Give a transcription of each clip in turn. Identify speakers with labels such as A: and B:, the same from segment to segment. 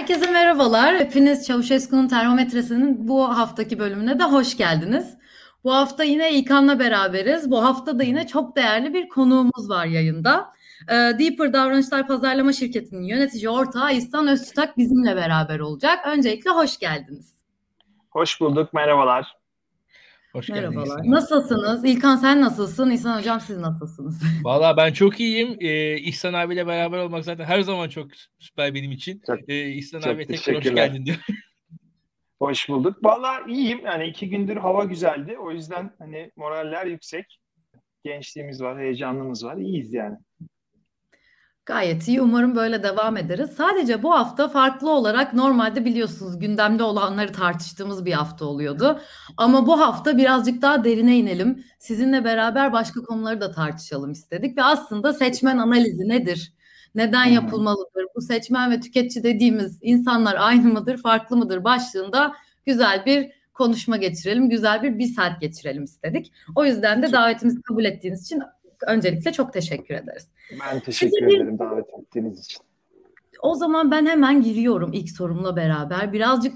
A: Herkese merhabalar. Hepiniz Çavuşesku'nun termometresinin bu haftaki bölümüne de hoş geldiniz. Bu hafta yine İlkan'la beraberiz. Bu hafta da yine çok değerli bir konuğumuz var yayında. Ee, Deeper Davranışlar Pazarlama Şirketi'nin yönetici ortağı İhsan Öztütak bizimle beraber olacak. Öncelikle hoş geldiniz.
B: Hoş bulduk, merhabalar.
A: Hoş Merhabalar. Geldin Nasılsınız? İlkan sen nasılsın? İhsan Hocam siz nasılsınız?
C: Valla ben çok iyiyim. Ee, İhsan abiyle beraber olmak zaten her zaman çok süper benim için. Çok, ee, İhsan çok abiye tekrar hoş geldin diyor.
B: Hoş bulduk. Valla iyiyim. Yani iki gündür hava güzeldi. O yüzden hani moraller yüksek. Gençliğimiz var, heyecanımız var. İyiyiz yani.
A: Gayet iyi. Umarım böyle devam ederiz. Sadece bu hafta farklı olarak normalde biliyorsunuz gündemde olanları tartıştığımız bir hafta oluyordu. Ama bu hafta birazcık daha derine inelim. Sizinle beraber başka konuları da tartışalım istedik ve aslında seçmen analizi nedir? Neden yapılmalıdır? Bu seçmen ve tüketici dediğimiz insanlar aynı mıdır, farklı mıdır başlığında güzel bir konuşma geçirelim, güzel bir bir saat geçirelim istedik. O yüzden de davetimizi kabul ettiğiniz için öncelikle çok teşekkür ederiz.
B: Ben teşekkür Size ederim bir... davet ettiğiniz için.
A: O zaman ben hemen giriyorum ilk sorumla beraber. Birazcık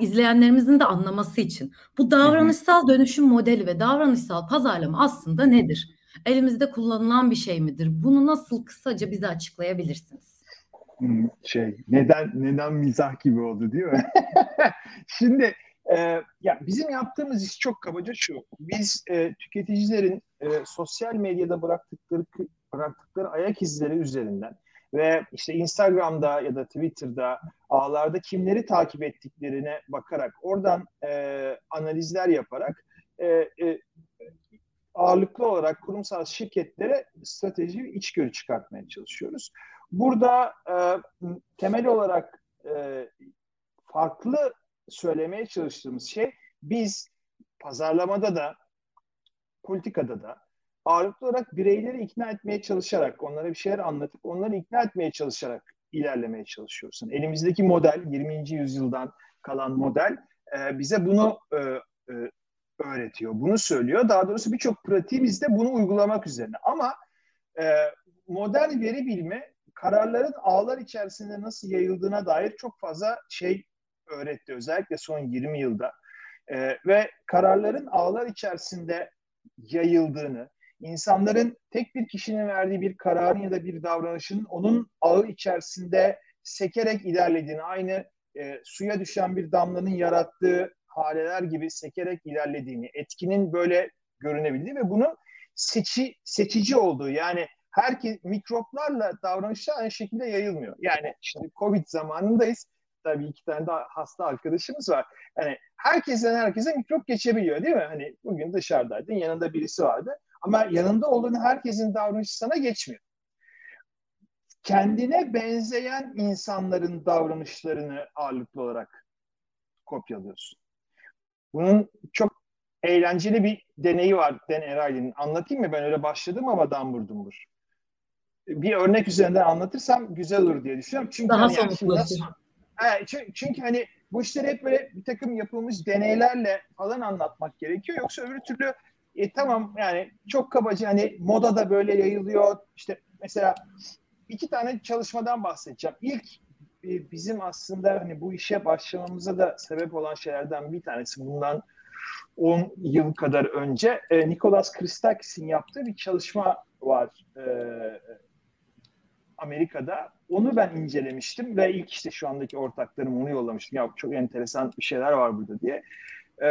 A: izleyenlerimizin de anlaması için. Bu davranışsal dönüşüm modeli ve davranışsal pazarlama aslında nedir? Elimizde kullanılan bir şey midir? Bunu nasıl kısaca bize açıklayabilirsiniz?
B: Şey, neden neden mizah gibi oldu değil mi? Şimdi e, ya bizim yaptığımız iş çok kabaca şu. Biz e, tüketicilerin e, sosyal medyada bıraktıkları bıraktıkları ayak izleri üzerinden ve işte Instagram'da ya da Twitter'da ağlarda kimleri takip ettiklerine bakarak oradan e, analizler yaparak e, e, ağırlıklı olarak kurumsal şirketlere strateji ve içgörü çıkartmaya çalışıyoruz. Burada e, temel olarak e, farklı söylemeye çalıştığımız şey biz pazarlamada da politikada da ağırlıklı olarak bireyleri ikna etmeye çalışarak, onlara bir şeyler anlatıp onları ikna etmeye çalışarak ilerlemeye çalışıyoruz. Yani elimizdeki model, 20. yüzyıldan kalan model e, bize bunu e, e, öğretiyor, bunu söylüyor. Daha doğrusu birçok pratiğimiz de bunu uygulamak üzerine. Ama e, modern veri bilme kararların ağlar içerisinde nasıl yayıldığına dair çok fazla şey öğretti. Özellikle son 20 yılda. E, ve kararların ağlar içerisinde yayıldığını, insanların tek bir kişinin verdiği bir kararın ya da bir davranışın onun ağı içerisinde sekerek ilerlediğini, aynı e, suya düşen bir damlanın yarattığı haleler gibi sekerek ilerlediğini, etkinin böyle görünebildiği ve bunun seçi, seçici olduğu yani herkes mikroplarla davranışlar aynı şekilde yayılmıyor. Yani şimdi Covid zamanındayız. Tabii iki tane daha hasta arkadaşımız var. Yani herkesten herkese mikrop geçebiliyor değil mi? Hani bugün dışarıdaydın, yanında birisi vardı. Ama yanında olan herkesin davranışı sana geçmiyor. Kendine benzeyen insanların davranışlarını ağırlıklı olarak kopyalıyorsun. Bunun çok eğlenceli bir deneyi var Dan Ariely'nin. Anlatayım mı? Ben öyle başladım ama dambur dumbur. Bir örnek üzerinden anlatırsam güzel olur diye düşünüyorum. Çünkü
A: Daha hani somutlaşır.
B: Yani, çünkü, çünkü hani bu işleri hep böyle bir takım yapılmış deneylerle falan anlatmak gerekiyor. Yoksa öbür türlü e, tamam yani çok kabaca hani moda da böyle yayılıyor. İşte mesela iki tane çalışmadan bahsedeceğim. İlk e, bizim aslında hani bu işe başlamamıza da sebep olan şeylerden bir tanesi bundan 10 yıl kadar önce e, Nikolas Christakis'in yaptığı bir çalışma var e, Amerika'da. Onu ben incelemiştim ve ilk işte şu andaki ortaklarım onu yollamıştım. Ya çok enteresan bir şeyler var burada diye. E,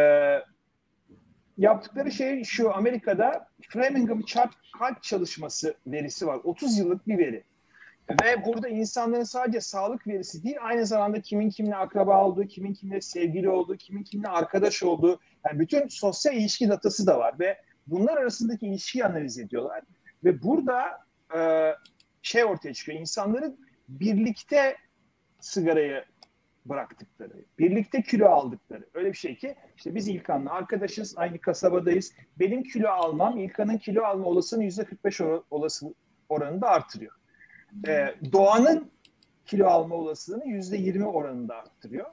B: yaptıkları şey şu Amerika'da Framingham Chart kalp çalışması verisi var. 30 yıllık bir veri. Ve burada insanların sadece sağlık verisi değil, aynı zamanda kimin kimle akraba olduğu, kimin kimle sevgili olduğu, kimin kimle arkadaş olduğu, yani bütün sosyal ilişki datası da var ve bunlar arasındaki ilişkiyi analiz ediyorlar. Ve burada e, şey ortaya çıkıyor, insanların birlikte sigarayı bıraktıkları, birlikte kilo aldıkları. Öyle bir şey ki işte biz İlkan'la arkadaşız, aynı kasabadayız. Benim kilo almam İlkan'ın kilo alma olasılığını yüzde 45 olası oranında artırıyor. Ee, Doğan'ın kilo alma olasılığını yüzde 20 oranında arttırıyor.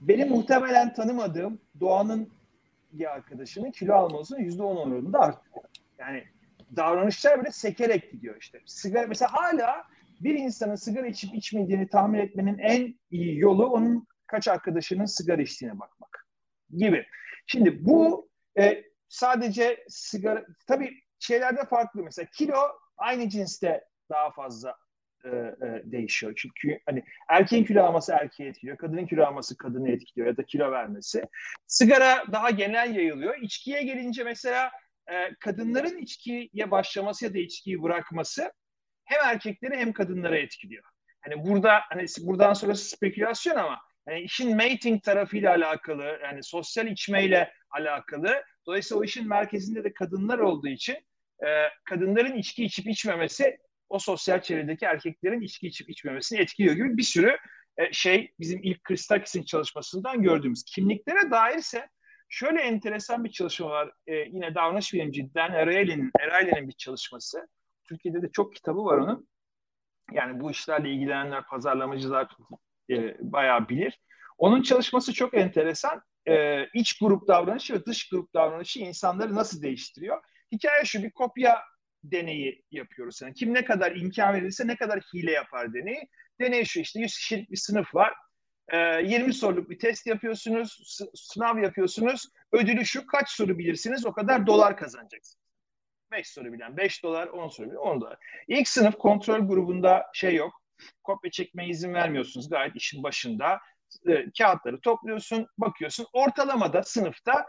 B: Benim muhtemelen tanımadığım Doğan'ın bir arkadaşının kilo alma olasılığını yüzde 10 oranında arttırıyor. Yani davranışlar böyle sekerek gidiyor işte. Sigara mesela hala bir insanın sigara içip içmediğini tahmin etmenin en iyi yolu onun kaç arkadaşının sigara içtiğine bakmak gibi. Şimdi bu e, sadece sigara, tabii şeylerde farklı. Mesela kilo aynı cinste daha fazla e, e, değişiyor. Çünkü hani erkeğin kilo alması erkeği etkiliyor, kadının kilo alması kadını etkiliyor ya da kilo vermesi. Sigara daha genel yayılıyor. İçkiye gelince mesela e, kadınların içkiye başlaması ya da içkiyi bırakması hem erkekleri hem kadınları etkiliyor. Hani burada hani buradan sonrası spekülasyon ama yani işin mating tarafıyla alakalı, yani sosyal içmeyle alakalı. Dolayısıyla o işin merkezinde de kadınlar olduğu için e, kadınların içki içip içmemesi o sosyal çevredeki erkeklerin içki içip içmemesini etkiliyor gibi bir sürü e, şey bizim ilk Christakis'in çalışmasından gördüğümüz. Kimliklere dairse şöyle enteresan bir çalışma var. E, yine davranış bilimci Dan Ariely'nin Ariely'nin bir çalışması. Türkiye'de de çok kitabı var onun. Yani bu işlerle ilgilenenler, pazarlamacılar e, bayağı bilir. Onun çalışması çok enteresan. E, iç grup davranışı ve dış grup davranışı insanları nasıl değiştiriyor? Hikaye şu bir kopya deneyi yapıyoruz. Yani kim ne kadar imkan verirse ne kadar hile yapar deneyi. Deney şu işte 100 kişilik bir sınıf var. E, 20 soruluk bir test yapıyorsunuz, sınav yapıyorsunuz. Ödülü şu kaç soru bilirsiniz o kadar dolar kazanacaksınız. 5 soru bilen 5 dolar, 10 soru bilen 10 dolar. İlk sınıf kontrol grubunda şey yok kopya çekmeye izin vermiyorsunuz gayet işin başında. E, kağıtları topluyorsun, bakıyorsun. Ortalamada sınıfta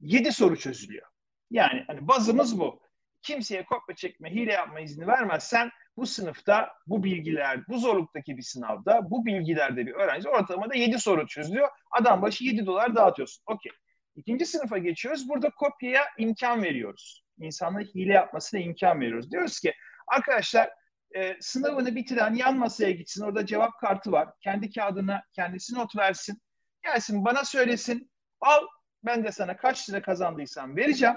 B: 7 soru çözülüyor. Yani hani bazımız bu. Kimseye kopya çekme, hile yapma izni vermezsen bu sınıfta bu bilgiler, bu zorluktaki bir sınavda bu bilgilerde bir öğrenci ortalamada 7 soru çözülüyor. Adam başı 7 dolar dağıtıyorsun. Okey. İkinci sınıfa geçiyoruz. Burada kopyaya imkan veriyoruz. İnsanlara hile yapmasına imkan veriyoruz. Diyoruz ki arkadaşlar e, sınavını bitiren yan masaya gitsin. Orada cevap kartı var. Kendi kağıdına kendisi not versin. Gelsin bana söylesin. Al ben de sana kaç lira kazandıysam vereceğim.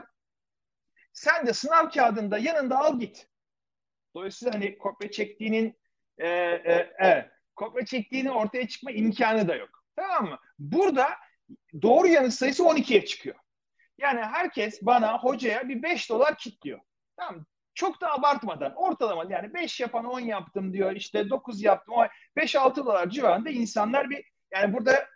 B: Sen de sınav kağıdında yanında al git. Dolayısıyla hani kopya çektiğinin e, e, evet, kopya çektiğinin ortaya çıkma imkanı da yok. Tamam mı? Burada doğru yanıt sayısı 12'ye çıkıyor. Yani herkes bana hocaya bir 5 dolar kitliyor. Tamam çok da abartmadan ortalama yani 5 yapan 10 yaptım diyor işte 9 yaptım 5-6 dolar civarında insanlar bir yani burada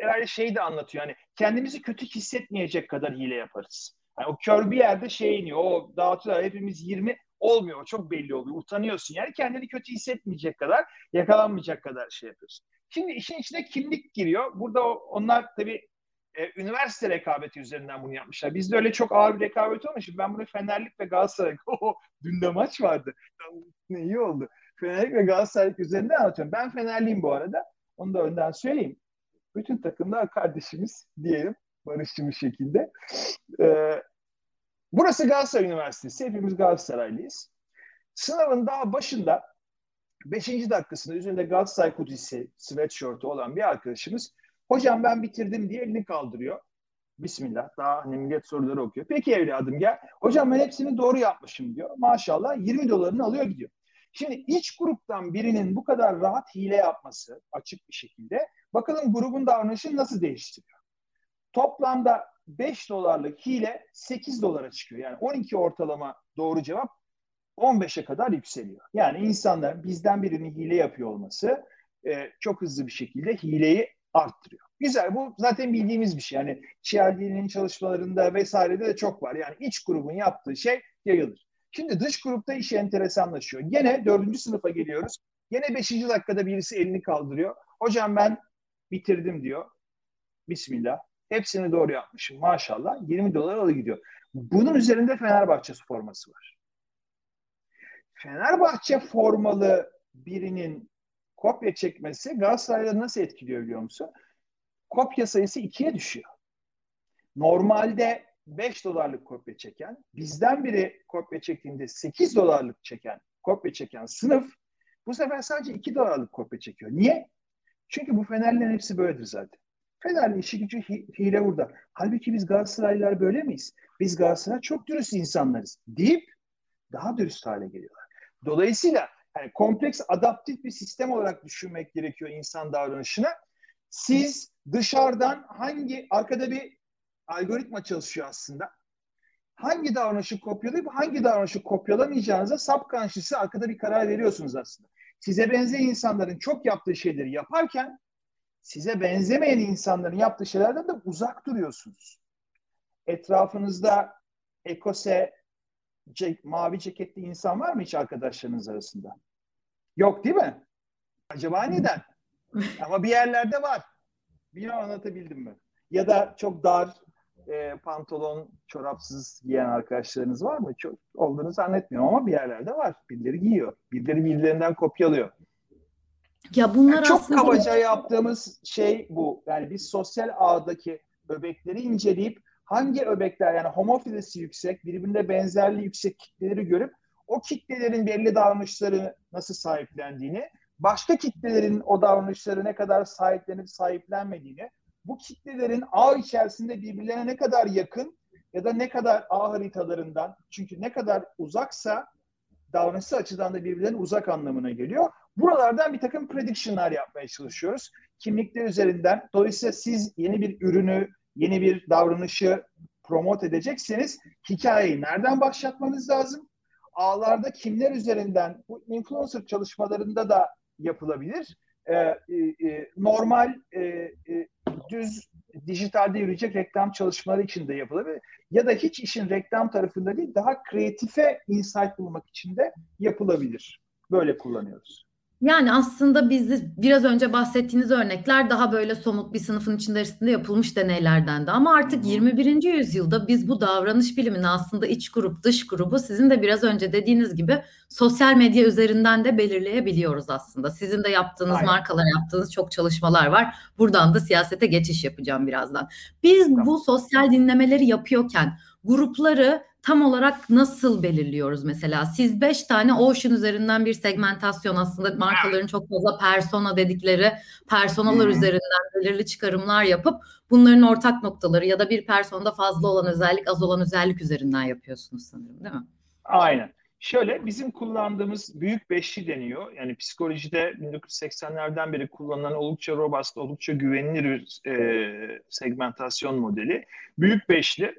B: herhalde şey de anlatıyor yani kendimizi kötü hissetmeyecek kadar hile yaparız. Yani o kör bir yerde şey iniyor o dağıtıyorlar hepimiz 20 olmuyor çok belli oluyor utanıyorsun yani kendini kötü hissetmeyecek kadar yakalanmayacak kadar şey yapıyorsun. Şimdi işin içine kimlik giriyor. Burada onlar tabii e, üniversite rekabeti üzerinden bunu yapmışlar. Bizde öyle çok ağır bir rekabet olmuş. Ben bunu Fenerlik ve Galatasaray dün de maç vardı. ne iyi oldu. Fenerlik ve Galatasaray üzerinden anlatıyorum. Ben Fenerliyim bu arada. Onu da önden söyleyeyim. Bütün takımlar kardeşimiz diyelim. Barışçı bir şekilde. Ee, burası Galatasaray Üniversitesi. Hepimiz Galatasaraylıyız. Sınavın daha başında 5. dakikasında üzerinde Galatasaray kutisi sweatshirt'ü olan bir arkadaşımız Hocam ben bitirdim diye elini kaldırıyor. Bismillah. Daha hani millet soruları okuyor. Peki evladım gel. Hocam ben hepsini doğru yapmışım diyor. Maşallah 20 dolarını alıyor gidiyor. Şimdi iç gruptan birinin bu kadar rahat hile yapması açık bir şekilde bakalım grubun davranışını nasıl değiştiriyor. Toplamda 5 dolarlık hile 8 dolara çıkıyor. Yani 12 ortalama doğru cevap 15'e kadar yükseliyor. Yani insanlar bizden birinin hile yapıyor olması e, çok hızlı bir şekilde hileyi arttırıyor. Güzel bu zaten bildiğimiz bir şey. Yani Cialdini'nin çalışmalarında vesairede de çok var. Yani iç grubun yaptığı şey yayılır. Şimdi dış grupta iş enteresanlaşıyor. Gene dördüncü sınıfa geliyoruz. Gene beşinci dakikada birisi elini kaldırıyor. Hocam ben bitirdim diyor. Bismillah. Hepsini doğru yapmışım maşallah. 20 dolar alı gidiyor. Bunun üzerinde Fenerbahçe forması var. Fenerbahçe formalı birinin kopya çekmesi Galatasaray'da nasıl etkiliyor biliyor musun? Kopya sayısı ikiye düşüyor. Normalde 5 dolarlık kopya çeken, bizden biri kopya çektiğinde 8 dolarlık çeken, kopya çeken sınıf bu sefer sadece 2 dolarlık kopya çekiyor. Niye? Çünkü bu Fenerlerin hepsi böyledir zaten. Fenerli işi gücü hile burada. Halbuki biz Galatasaraylılar böyle miyiz? Biz Galatasaray çok dürüst insanlarız deyip daha dürüst hale geliyorlar. Dolayısıyla yani kompleks adaptif bir sistem olarak düşünmek gerekiyor insan davranışına. Siz dışarıdan hangi arkada bir algoritma çalışıyor aslında. hangi davranışı kopyalayıp hangi davranışı kopyalamayacağınıza subconscious'ı arkada bir karar veriyorsunuz aslında. Size benzeyen insanların çok yaptığı şeyleri yaparken size benzemeyen insanların yaptığı şeylerden de uzak duruyorsunuz. Etrafınızda ekose ce- mavi ceketli insan var mı hiç arkadaşlarınız arasında? Yok değil mi? Acaba neden? Ama bir yerlerde var. Bilmiyorum anlatabildim mi? Ya da çok dar e, pantolon, çorapsız giyen arkadaşlarınız var mı? Çok olduğunu zannetmiyorum ama bir yerlerde var. Birileri giyiyor. Birileri birilerinden kopyalıyor.
A: Ya bunlar
B: yani çok
A: aslında...
B: kabaca yaptığımız şey bu. Yani biz sosyal ağdaki öbekleri inceleyip hangi öbekler yani homofilisi yüksek, birbirine benzerliği yüksek kitleleri görüp o kitlelerin belli davranışları nasıl sahiplendiğini, başka kitlelerin o davranışları ne kadar sahiplenip sahiplenmediğini, bu kitlelerin ağ içerisinde birbirlerine ne kadar yakın ya da ne kadar ağ haritalarından çünkü ne kadar uzaksa davranışsal açıdan da birbirlerine uzak anlamına geliyor. Buralardan bir takım prediction'lar yapmaya çalışıyoruz. Kimlikler üzerinden. Dolayısıyla siz yeni bir ürünü, yeni bir davranışı promote edecekseniz hikayeyi nereden başlatmanız lazım? Ağlarda kimler üzerinden bu influencer çalışmalarında da yapılabilir. Ee, e, e, normal e, e, düz dijitalde yürüyecek reklam çalışmaları için de yapılabilir. Ya da hiç işin reklam tarafında değil, daha kreatife insight bulmak için de yapılabilir. Böyle kullanıyoruz.
A: Yani aslında biz biraz önce bahsettiğiniz örnekler daha böyle somut bir sınıfın içerisinde yapılmış deneylerdendi. Ama artık 21. yüzyılda biz bu davranış bilimini aslında iç grup, dış grubu sizin de biraz önce dediğiniz gibi sosyal medya üzerinden de belirleyebiliyoruz aslında. Sizin de yaptığınız Aynen. markalar yaptığınız çok çalışmalar var. Buradan da siyasete geçiş yapacağım birazdan. Biz bu sosyal dinlemeleri yapıyorken grupları tam olarak nasıl belirliyoruz mesela? Siz beş tane Ocean üzerinden bir segmentasyon aslında markaların çok fazla persona dedikleri personalar hmm. üzerinden belirli çıkarımlar yapıp bunların ortak noktaları ya da bir personada fazla olan özellik az olan özellik üzerinden yapıyorsunuz sanırım değil mi?
B: Aynen. Şöyle bizim kullandığımız büyük beşli deniyor. Yani psikolojide 1980'lerden beri kullanılan oldukça robust, oldukça güvenilir bir e, segmentasyon modeli. Büyük beşli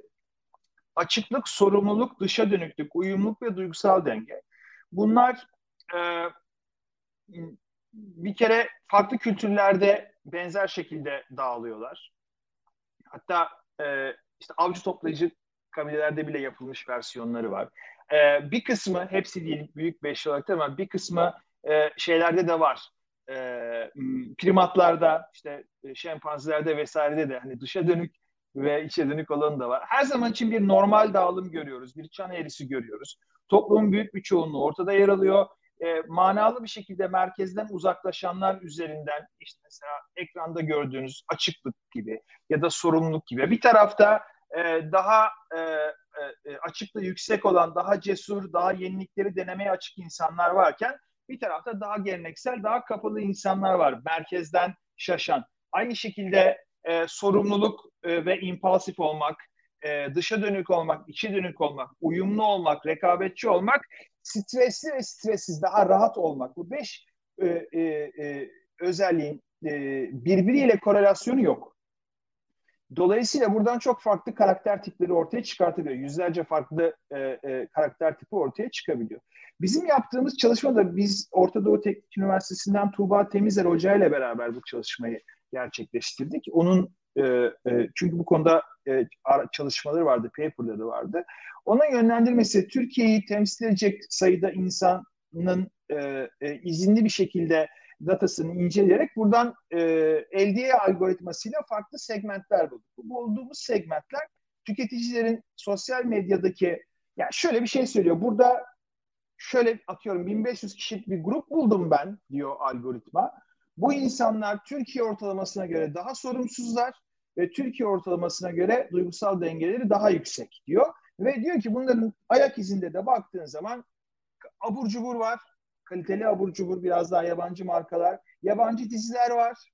B: açıklık, sorumluluk, dışa dönüklük, uyumluluk ve duygusal denge. Bunlar e, bir kere farklı kültürlerde benzer şekilde dağılıyorlar. Hatta e, işte avcı toplayıcı kabilelerde bile yapılmış versiyonları var. E, bir kısmı, hepsi değil büyük beş olarak ama bir kısmı e, şeylerde de var. E, primatlarda, işte e, şempanzelerde vesairede de hani dışa dönük ve içe dönük olanı da var. Her zaman için bir normal dağılım görüyoruz. Bir çan eğrisi görüyoruz. Toplumun büyük bir çoğunluğu ortada yer alıyor. E, manalı bir şekilde merkezden uzaklaşanlar üzerinden işte mesela ekranda gördüğünüz açıklık gibi ya da sorumluluk gibi. Bir tarafta e, daha e, e, açıklığı yüksek olan, daha cesur, daha yenilikleri denemeye açık insanlar varken bir tarafta daha geleneksel, daha kapalı insanlar var. Merkezden şaşan. Aynı şekilde e, sorumluluk e, ve impulsif olmak, e, dışa dönük olmak, içe dönük olmak, uyumlu olmak, rekabetçi olmak, stresli ve stressiz daha rahat olmak. Bu beş e, e, e, özelliğin e, birbiriyle korelasyonu yok. Dolayısıyla buradan çok farklı karakter tipleri ortaya çıkartılıyor. Yüzlerce farklı e, e, karakter tipi ortaya çıkabiliyor. Bizim yaptığımız çalışmada biz Orta Doğu Teknik Üniversitesi'nden Tuğba Temizer Hoca ile beraber bu çalışmayı gerçekleştirdik. Onun e, e, çünkü bu konuda e, çalışmaları vardı, paperları vardı. Ona yönlendirmesi Türkiye'yi temsil edecek sayıda insanın e, e, izinli bir şekilde datasını inceleyerek buradan e, LDA algoritmasıyla farklı segmentler bulduk. Bu bulduğumuz segmentler tüketicilerin sosyal medyadaki yani şöyle bir şey söylüyor. Burada şöyle atıyorum 1500 kişilik bir grup buldum ben diyor algoritma. Bu insanlar Türkiye ortalamasına göre daha sorumsuzlar ve Türkiye ortalamasına göre duygusal dengeleri daha yüksek diyor. Ve diyor ki bunların ayak izinde de baktığın zaman abur cubur var. Kaliteli abur cubur biraz daha yabancı markalar. Yabancı diziler var.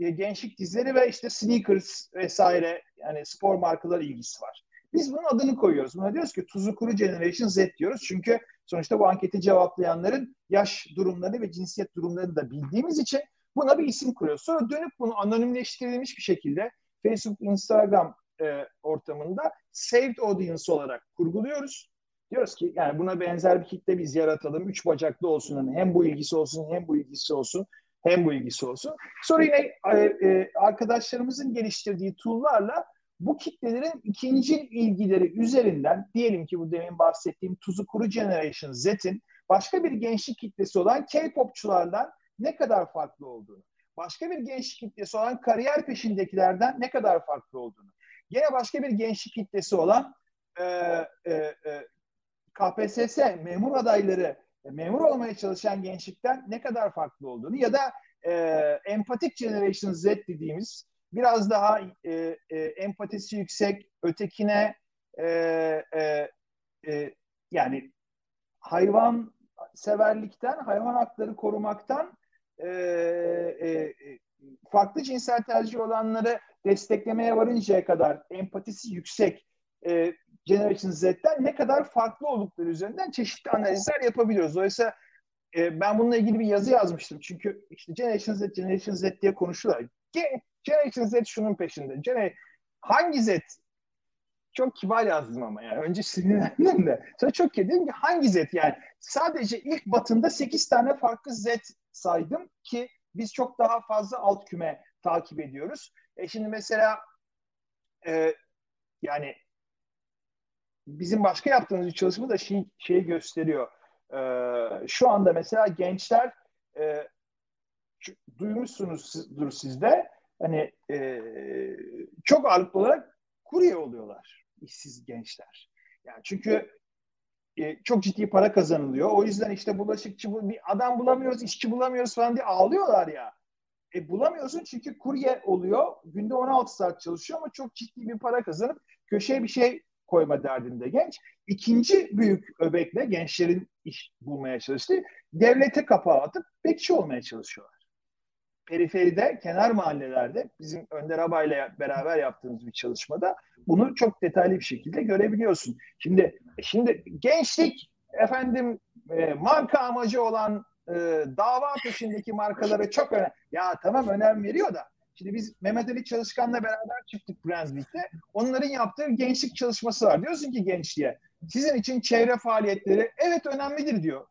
B: E, gençlik dizileri ve işte sneakers vesaire yani spor markalar ilgisi var. Biz bunun adını koyuyoruz. Buna diyoruz ki tuzu kuru generation Z diyoruz. Çünkü sonuçta bu anketi cevaplayanların yaş durumlarını ve cinsiyet durumlarını da bildiğimiz için Buna bir isim kuruyor. Sonra dönüp bunu anonimleştirilmiş bir şekilde Facebook, Instagram e, ortamında saved audience olarak kurguluyoruz. Diyoruz ki yani buna benzer bir kitle biz yaratalım. Üç bacaklı olsun. Yani hem bu ilgisi olsun hem bu ilgisi olsun hem bu ilgisi olsun. Sonra yine e, e, arkadaşlarımızın geliştirdiği tool'larla bu kitlelerin ikinci ilgileri üzerinden diyelim ki bu demin bahsettiğim tuzu kuru Generation Z'in başka bir gençlik kitlesi olan K-popçulardan ne kadar farklı olduğunu, başka bir gençlik kitlesi olan kariyer peşindekilerden ne kadar farklı olduğunu, yine başka bir gençlik kitlesi olan e, e, e, KPSS memur adayları, e, memur olmaya çalışan gençlikten ne kadar farklı olduğunu ya da e, empatik generation Z dediğimiz biraz daha e, e, empatisi yüksek, ötekine e, e, e, yani hayvan severlikten, hayvan hakları korumaktan e, e, farklı cinsel tercih olanları desteklemeye varıncaya kadar empatisi yüksek e, Generation Z'den ne kadar farklı oldukları üzerinden çeşitli analizler yapabiliyoruz. Dolayısıyla e, ben bununla ilgili bir yazı yazmıştım. Çünkü işte Generation Z, Generation Z diye konuşuyorlar. Generation Z şunun peşinde. Gene hangi Z? Çok kibar yazdım ama yani. Önce sinirlendim de. Sonra çok dedim ki hangi Z yani? Sadece ilk batında 8 tane farklı Z saydım ki biz çok daha fazla alt küme takip ediyoruz. E şimdi mesela e, yani bizim başka yaptığımız bir çalışma da şey, şeyi gösteriyor. Ee, şu anda mesela gençler e, duymuşsunuzdur sizde hani e, çok ağırlıklı olarak kurye oluyorlar işsiz gençler. Yani çünkü e, çok ciddi para kazanılıyor. O yüzden işte bulaşıkçı bir adam bulamıyoruz, işçi bulamıyoruz falan diye ağlıyorlar ya. E bulamıyorsun çünkü kurye oluyor. Günde 16 saat çalışıyor ama çok ciddi bir para kazanıp köşeye bir şey koyma derdinde genç. İkinci büyük öbekle gençlerin iş bulmaya çalıştığı devlete kapağı atıp bekçi olmaya çalışıyorlar. Periferide, kenar mahallelerde bizim Önder Abay'la beraber yaptığımız bir çalışmada bunu çok detaylı bir şekilde görebiliyorsun. Şimdi şimdi gençlik efendim e, marka amacı olan e, dava peşindeki markalara çok önemli. Ya tamam önem veriyor da Şimdi biz Mehmet Ali Çalışkan'la beraber çıktık Brunswick'te. Onların yaptığı gençlik çalışması var. Diyorsun ki gençliğe sizin için çevre faaliyetleri evet önemlidir diyor.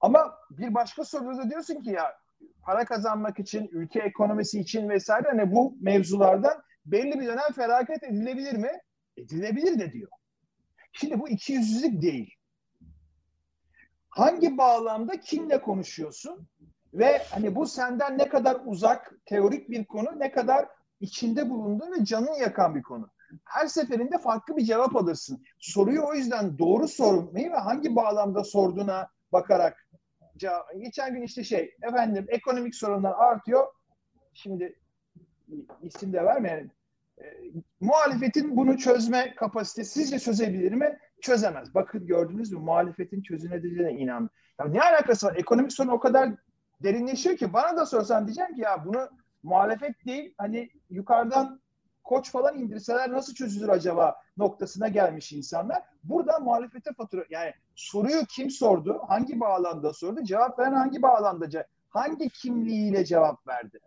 B: Ama bir başka soruda diyorsun ki ya para kazanmak için, ülke ekonomisi için vesaire hani bu mevzulardan belli bir dönem feragat edilebilir mi? Edilebilir de diyor. Şimdi bu iki yüzlülük değil. Hangi bağlamda kimle konuşuyorsun? Ve hani bu senden ne kadar uzak, teorik bir konu, ne kadar içinde bulunduğun ve canını yakan bir konu. Her seferinde farklı bir cevap alırsın. Soruyu o yüzden doğru sormayı ve hangi bağlamda sorduğuna bakarak cevap. Geçen gün işte şey, efendim ekonomik sorunlar artıyor. Şimdi isim de vermeyelim. E, muhalefetin bunu çözme kapasitesi sizce çözebilir mi? Çözemez. Bakın gördünüz mü? Muhalefetin çözülebileceğine inan. Ya ne alakası var? Ekonomik sorun o kadar derinleşiyor ki bana da sorsan diyeceğim ki ya bunu muhalefet değil hani yukarıdan koç falan indirseler nasıl çözülür acaba noktasına gelmiş insanlar. Burada muhalefete fatura yani soruyu kim sordu? Hangi bağlamda sordu? Cevap veren hangi bağlamda? Hangi kimliğiyle cevap verdi?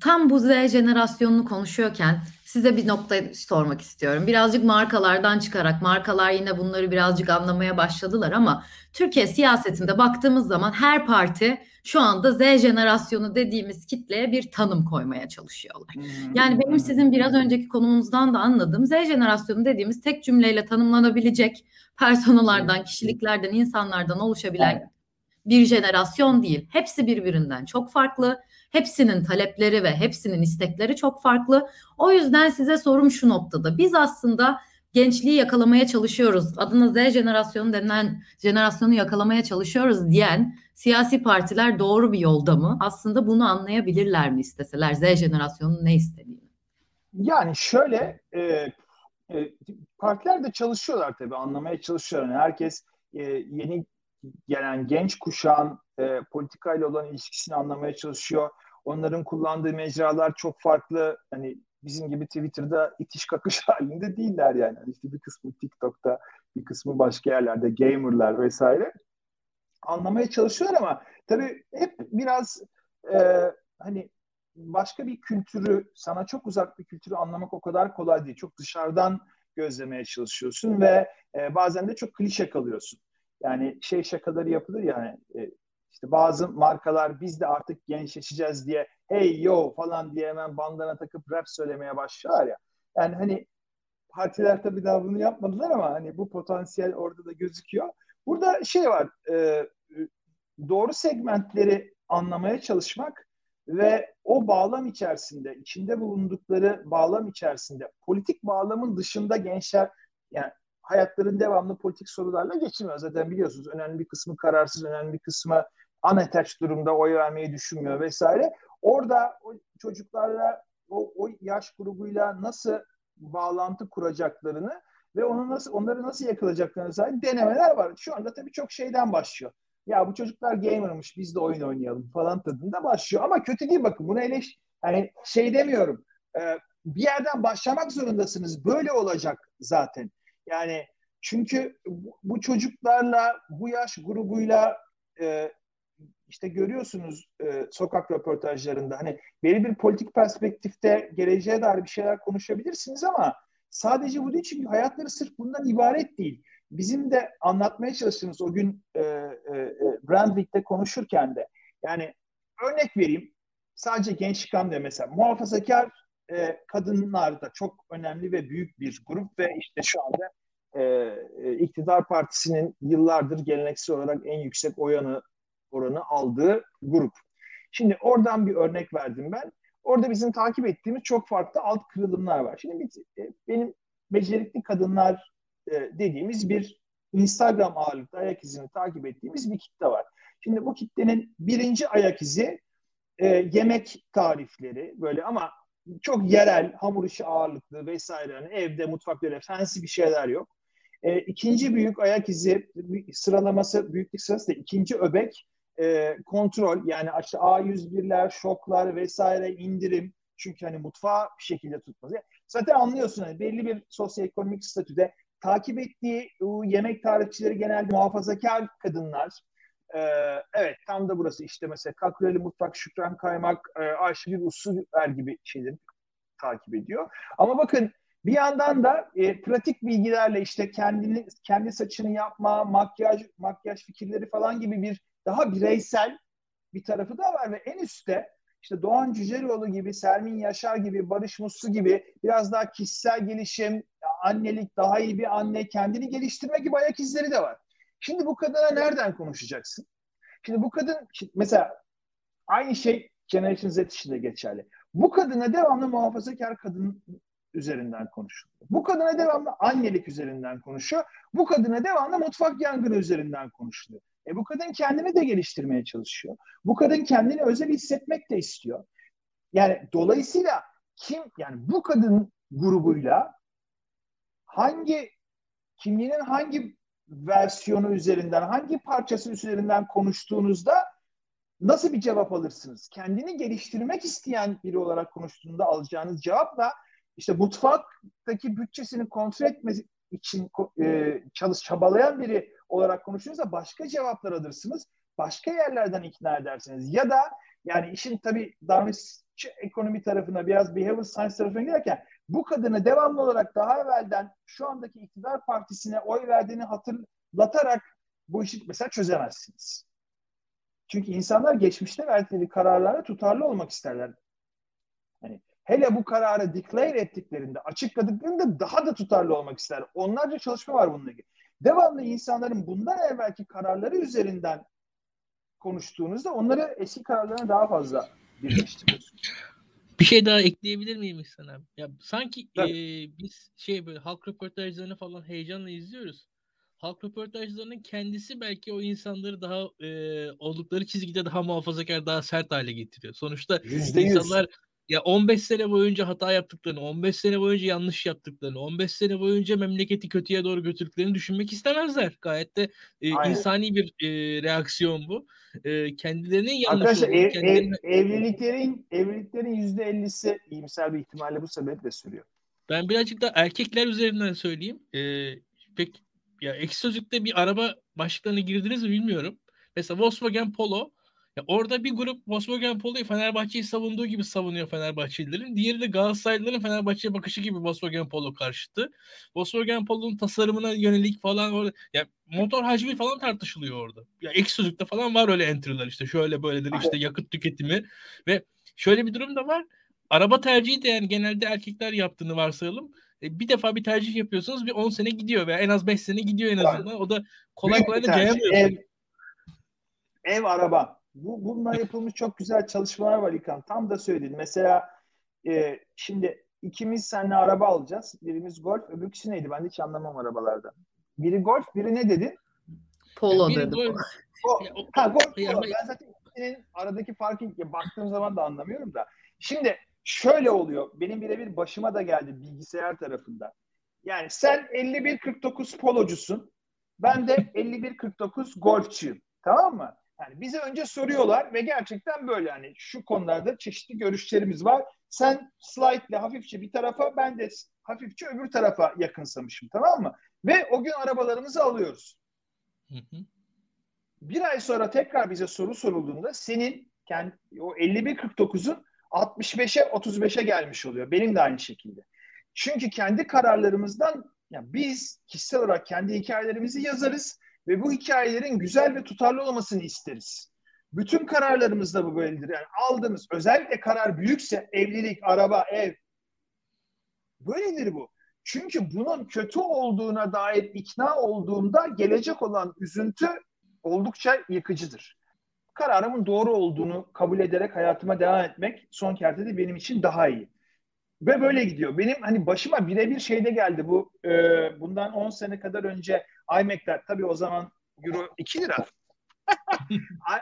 A: Tam bu Z jenerasyonunu konuşuyorken size bir nokta sormak istiyorum. Birazcık markalardan çıkarak markalar yine bunları birazcık anlamaya başladılar ama Türkiye siyasetinde baktığımız zaman her parti şu anda Z jenerasyonu dediğimiz kitleye bir tanım koymaya çalışıyorlar. Yani benim sizin biraz önceki konumunuzdan da anladığım Z jenerasyonu dediğimiz tek cümleyle tanımlanabilecek personellerden, kişiliklerden, insanlardan oluşabilen bir jenerasyon değil. Hepsi birbirinden çok farklı. Hepsinin talepleri ve hepsinin istekleri çok farklı. O yüzden size sorum şu noktada. Biz aslında gençliği yakalamaya çalışıyoruz. Adına Z jenerasyonu denilen jenerasyonu yakalamaya çalışıyoruz diyen siyasi partiler doğru bir yolda mı? Aslında bunu anlayabilirler mi isteseler Z jenerasyonunun ne istediğini?
B: Yani şöyle e, e, partiler de çalışıyorlar tabii anlamaya çalışıyorlar. Yani herkes e, yeni gelen genç kuşağın e, politikayla olan ilişkisini anlamaya çalışıyor. Onların kullandığı mecralar çok farklı. Hani bizim gibi Twitter'da itiş kakış halinde değiller yani. yani işte bir kısmı TikTok'ta, bir kısmı başka yerlerde, gamerlar vesaire. Anlamaya çalışıyorlar ama tabii hep biraz e, hani başka bir kültürü, sana çok uzak bir kültürü anlamak o kadar kolay değil. Çok dışarıdan gözlemeye çalışıyorsun ve e, bazen de çok klişe kalıyorsun. Yani şey şakaları yapılır yani e, işte bazı markalar biz de artık gençleşeceğiz diye hey yo falan diye hemen bandana takıp rap söylemeye başlar ya. Yani hani partiler tabii daha bunu yapmadılar ama hani bu potansiyel orada da gözüküyor. Burada şey var e, doğru segmentleri anlamaya çalışmak ve o bağlam içerisinde, içinde bulundukları bağlam içerisinde, politik bağlamın dışında gençler yani hayatların devamlı politik sorularla geçmiyor. Zaten biliyorsunuz önemli bir kısmı kararsız, önemli bir kısmı unattached durumda oy vermeyi düşünmüyor vesaire. Orada o çocuklarla o, o yaş grubuyla nasıl bağlantı kuracaklarını ve onu nasıl onları nasıl yakalayacaklarını dair denemeler var. Şu anda tabii çok şeyden başlıyor ya bu çocuklar gamermış biz de oyun oynayalım falan tadında başlıyor. Ama kötü değil bakın buna eleş hani şey demiyorum e, bir yerden başlamak zorundasınız. Böyle olacak zaten. Yani çünkü bu çocuklarla bu yaş grubuyla e, işte görüyorsunuz e, sokak röportajlarında hani belli bir politik perspektifte geleceğe dair bir şeyler konuşabilirsiniz ama sadece bu değil çünkü hayatları sırf bundan ibaret değil. Bizim de anlatmaya çalıştığımız o gün e, e, e, Brandwick'te konuşurken de yani örnek vereyim sadece gençlik hamle mesela muhafazakar e, kadınlar da çok önemli ve büyük bir grup ve işte şu anda e, e, iktidar partisinin yıllardır geleneksel olarak en yüksek oyanı oranı aldığı grup. Şimdi oradan bir örnek verdim ben. Orada bizim takip ettiğimiz çok farklı alt kırılımlar var. Şimdi e, benim becerikli kadınlar e, dediğimiz bir Instagram ağırlıklı ayak izini takip ettiğimiz bir kitle var. Şimdi bu kitlenin birinci ayak izi e, yemek tarifleri böyle ama çok yerel, hamur işi ağırlıklı vesaire. Yani evde, mutfakta öyle fancy bir şeyler yok. E, ikinci büyük ayak izi sıralaması, büyüklük sırası da ikinci öbek e, kontrol. Yani işte A101'ler, şoklar vesaire indirim. Çünkü hani mutfağı bir şekilde tutmaz. Zaten anlıyorsun hani belli bir sosyoekonomik statüde takip ettiği yemek tarihçileri genelde muhafazakar kadınlar. Ee, evet tam da burası işte mesela Kakureli Mutfak, Şükran Kaymak, e, Ayşegül Usluer gibi şeyleri takip ediyor. Ama bakın bir yandan da e, pratik bilgilerle işte kendini kendi saçını yapma, makyaj makyaj fikirleri falan gibi bir daha bireysel bir tarafı da var ve en üstte işte Doğan Cüceloğlu gibi, Sermin Yaşar gibi, Barış Muslu gibi biraz daha kişisel gelişim, annelik, daha iyi bir anne, kendini geliştirme gibi ayak izleri de var. Şimdi bu kadına nereden konuşacaksın? Şimdi bu kadın, mesela aynı şey Generation Z için de geçerli. Bu kadına devamlı muhafazakar kadın üzerinden konuşuyor. Bu kadına devamlı annelik üzerinden konuşuyor. Bu kadına devamlı mutfak yangını üzerinden konuşuluyor. E bu kadın kendini de geliştirmeye çalışıyor. Bu kadın kendini özel hissetmek de istiyor. Yani dolayısıyla kim yani bu kadın grubuyla hangi kimliğinin hangi versiyonu üzerinden, hangi parçası üzerinden konuştuğunuzda nasıl bir cevap alırsınız? Kendini geliştirmek isteyen biri olarak konuştuğunda alacağınız cevapla işte mutfaktaki bütçesini kontrol etmesi için e, çalış çabalayan biri olarak konuşuyorsa başka cevaplar alırsınız. Başka yerlerden ikna edersiniz. Ya da yani işin tabii davranışçı ekonomi tarafına biraz behavior science tarafına giderken bu kadını devamlı olarak daha evvelden şu andaki iktidar partisine oy verdiğini hatırlatarak bu işi mesela çözemezsiniz. Çünkü insanlar geçmişte verdikleri kararlara tutarlı olmak isterler. Yani hele bu kararı declare ettiklerinde, açıkladıklarında daha da tutarlı olmak ister. Onlarca çalışma var bununla ilgili. Devamlı insanların bundan evvelki kararları üzerinden konuştuğunuzda onları eski kararlarına daha fazla birleştiriyorsunuz.
C: Bir şey daha ekleyebilir miyim İhsan abi? Ya sanki e, biz şey böyle halk röportajlarını falan heyecanla izliyoruz. Halk röportajlarının kendisi belki o insanları daha e, oldukları çizgide daha muhafazakar, daha sert hale getiriyor. Sonuçta %100. insanlar ya 15 sene boyunca hata yaptıklarını, 15 sene boyunca yanlış yaptıklarını, 15 sene boyunca memleketi kötüye doğru götürdüklerini düşünmek istemezler. Gayet de e, insani bir e, reaksiyon bu. E, kendilerinin yanlış
B: Arkadaşlar ev, kendilerinin... ev, evliliklerin evliliklerin %50'si iyimser bir ihtimalle bu sebeple sürüyor.
C: Ben birazcık da erkekler üzerinden söyleyeyim. E, pek ya ekşi sözlükte bir araba başlıklarına girdiniz mi bilmiyorum. Mesela Volkswagen Polo Ya orada bir grup Volkswagen Polo'yu Fenerbahçe'yi savunduğu gibi savunuyor Fenerbahçelilerin. Diğeri de Galatasaraylıların Fenerbahçe'ye bakışı gibi Volkswagen Polo karşıtı. Volkswagen Polo'nun tasarımına yönelik falan orada ya motor hacmi falan tartışılıyor orada. Ya ek sözlükte falan var öyle entry'ler işte şöyle böyledir işte yakıt tüketimi ve şöyle bir durum da var. Araba tercihi de yani genelde erkekler yaptığını varsayalım. E, bir defa bir tercih yapıyorsunuz bir 10 sene gidiyor veya en az 5 sene gidiyor en azından. O da kolay kolay da cayamıyorsun.
B: Ev, ev araba. Bu, bununla yapılmış çok güzel çalışmalar var İlkan. Tam da söyledin. Mesela e, şimdi ikimiz seninle araba alacağız. Birimiz golf, öbürküsü neydi? Ben hiç anlamam arabalardan. Biri golf, biri ne dedi?
A: Polo dedi.
C: Golf.
B: O, ha, golf, polo. Ben zaten ikisinin aradaki farkı baktığım zaman da anlamıyorum da. Şimdi şöyle oluyor. Benim birebir başıma da geldi bilgisayar tarafında. Yani sen 51-49 polocusun. Ben de 51-49 golfçuyum. Tamam mı? Yani bize önce soruyorlar ve gerçekten böyle yani şu konularda çeşitli görüşlerimiz var. Sen slightly hafifçe bir tarafa ben de hafifçe öbür tarafa yakınsamışım tamam mı? Ve o gün arabalarımızı alıyoruz. Bir ay sonra tekrar bize soru sorulduğunda senin kendi, o 51-49'un 65'e 35'e gelmiş oluyor. Benim de aynı şekilde. Çünkü kendi kararlarımızdan yani biz kişisel olarak kendi hikayelerimizi yazarız ve bu hikayelerin güzel ve tutarlı olmasını isteriz. Bütün kararlarımızda bu böyledir. Yani aldığımız özellikle karar büyükse evlilik, araba, ev böyledir bu. Çünkü bunun kötü olduğuna dair ikna olduğumda gelecek olan üzüntü oldukça yıkıcıdır. Kararımın doğru olduğunu kabul ederek hayatıma devam etmek son kertede benim için daha iyi. Ve böyle gidiyor. Benim hani başıma birebir şeyde geldi bu e, bundan 10 sene kadar önce iMac'ler tabii o zaman Euro 2 lira.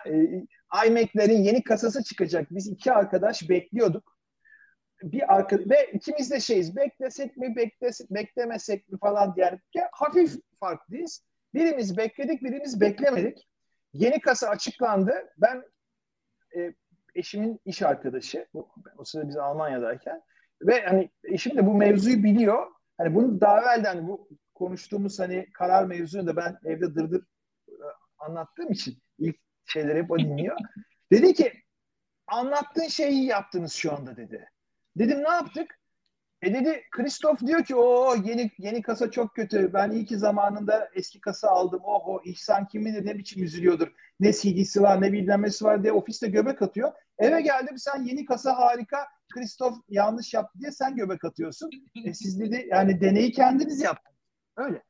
B: E, iMac'lerin yeni kasası çıkacak. Biz iki arkadaş bekliyorduk. Bir arka ve ikimiz de şeyiz. Beklesek mi, beklesek, beklemesek mi falan diye. Yani hafif farklıyız. Birimiz bekledik, birimiz beklemedik. Yeni kasa açıklandı. Ben e, eşimin iş arkadaşı. O sırada biz Almanya'dayken. Ve hani eşim de bu mevzuyu biliyor. Hani bunu daha evvelden bu konuştuğumuz hani karar mevzunu da ben evde dırdır e, anlattığım için ilk şeyleri hep o dinliyor. Dedi ki anlattığın şeyi yaptınız şu anda dedi. Dedim ne yaptık? E dedi Kristof diyor ki o yeni yeni kasa çok kötü. Ben iyi ki zamanında eski kasa aldım. Oh o İhsan kim bilir ne biçim üzülüyordur. Ne CD'si var ne bilmemesi var diye ofiste göbek atıyor. Eve geldim sen yeni kasa harika. Kristof yanlış yaptı diye sen göbek atıyorsun. E siz dedi yani deneyi kendiniz yaptınız. Öyle.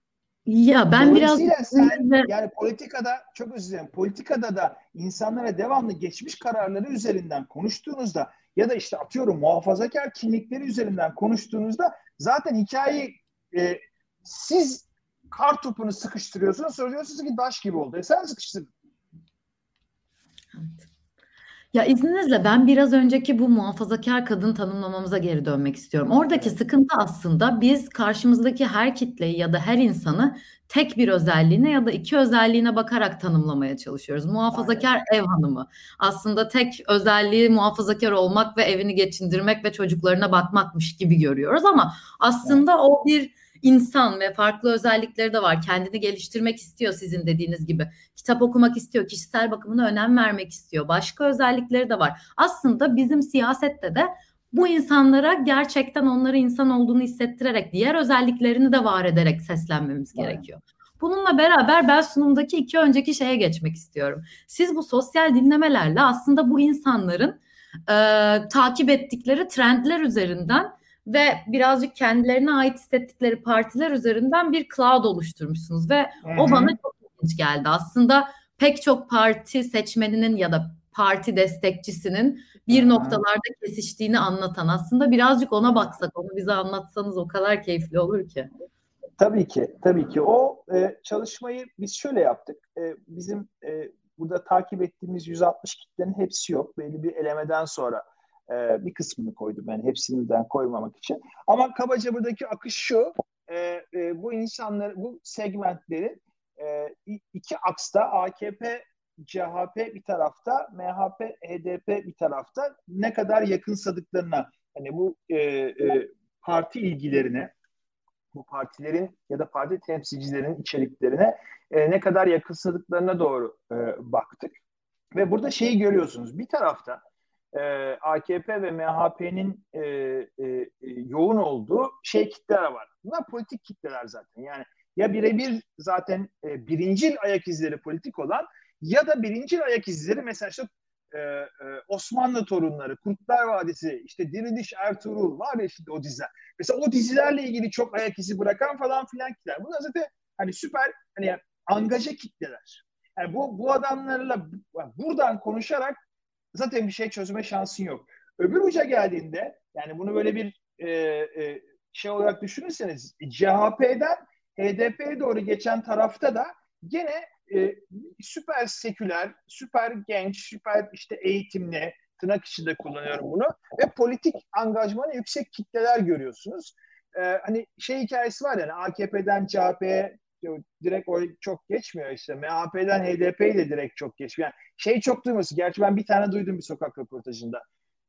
A: Ya ben biraz
B: sen, yani politikada çok özür dilerim. Politikada da insanlara devamlı geçmiş kararları üzerinden konuştuğunuzda ya da işte atıyorum muhafazakar kimlikleri üzerinden konuştuğunuzda zaten hikayeyi e, siz kar topunu sıkıştırıyorsunuz söylüyorsunuz ki daş gibi oldu. E sen sıkıştırdın.
A: Evet. Ya izninizle ben biraz önceki bu muhafazakar kadın tanımlamamıza geri dönmek istiyorum. Oradaki sıkıntı aslında biz karşımızdaki her kitleyi ya da her insanı tek bir özelliğine ya da iki özelliğine bakarak tanımlamaya çalışıyoruz. Muhafazakar ev hanımı aslında tek özelliği muhafazakar olmak ve evini geçindirmek ve çocuklarına bakmakmış gibi görüyoruz ama aslında o bir insan ve farklı özellikleri de var. Kendini geliştirmek istiyor sizin dediğiniz gibi. Kitap okumak istiyor, kişisel bakımına önem vermek istiyor. Başka özellikleri de var. Aslında bizim siyasette de bu insanlara gerçekten onlara insan olduğunu hissettirerek diğer özelliklerini de var ederek seslenmemiz gerekiyor. Bununla beraber ben sunumdaki iki önceki şeye geçmek istiyorum. Siz bu sosyal dinlemelerle aslında bu insanların e, takip ettikleri trendler üzerinden ve birazcık kendilerine ait hissettikleri partiler üzerinden bir cloud oluşturmuşsunuz ve Hı-hı. o bana çok ilginç geldi. Aslında pek çok parti seçmeninin ya da parti destekçisinin bir Hı-hı. noktalarda kesiştiğini anlatan aslında birazcık ona baksak onu bize anlatsanız o kadar keyifli olur ki.
B: Tabii ki, tabii ki. O e, çalışmayı biz şöyle yaptık. E, bizim e, burada takip ettiğimiz 160 kitlenin hepsi yok. Belli bir elemeden sonra e, bir kısmını koydum ben hepsini birden koymamak için. Ama kabaca buradaki akış şu. E, e, bu insanlar, bu segmentlerin e, iki aksta AKP, CHP bir tarafta, MHP, HDP bir tarafta ne kadar yakınsadıklarına hani bu e, e, parti ilgilerine bu partilerin ya da parti temsilcilerinin içeriklerine e, ne kadar yakınsadıklarına doğru e, baktık. Ve burada şeyi görüyorsunuz. Bir tarafta e, AKP ve MHP'nin e, e, yoğun olduğu şey kitleler var. Bunlar politik kitleler zaten. Yani ya birebir zaten e, birincil ayak izleri politik olan ya da birincil ayak izleri mesela işte e, e, Osmanlı torunları, Kurtlar Vadisi, işte Diriliş Ertuğrul var ya işte o diziler. Mesela o dizilerle ilgili çok ayak izi bırakan falan filan kitleler. Bunlar zaten hani süper hani angaje kitleler. Yani bu, bu adamlarla buradan konuşarak zaten bir şey çözme şansın yok. Öbür uca geldiğinde yani bunu böyle bir e, e, şey olarak düşünürseniz CHP'den HDP'ye doğru geçen tarafta da gene e, süper seküler, süper genç, süper işte eğitimli, tırnak içinde kullanıyorum bunu ve politik angajmanı yüksek kitleler görüyorsunuz. E, hani şey hikayesi var yani AKP'den CHP'ye direkt o çok geçmiyor işte. MHP'den HDP'yi de direkt çok geçmiyor. Yani şey çok duyması. Gerçi ben bir tane duydum bir sokak röportajında.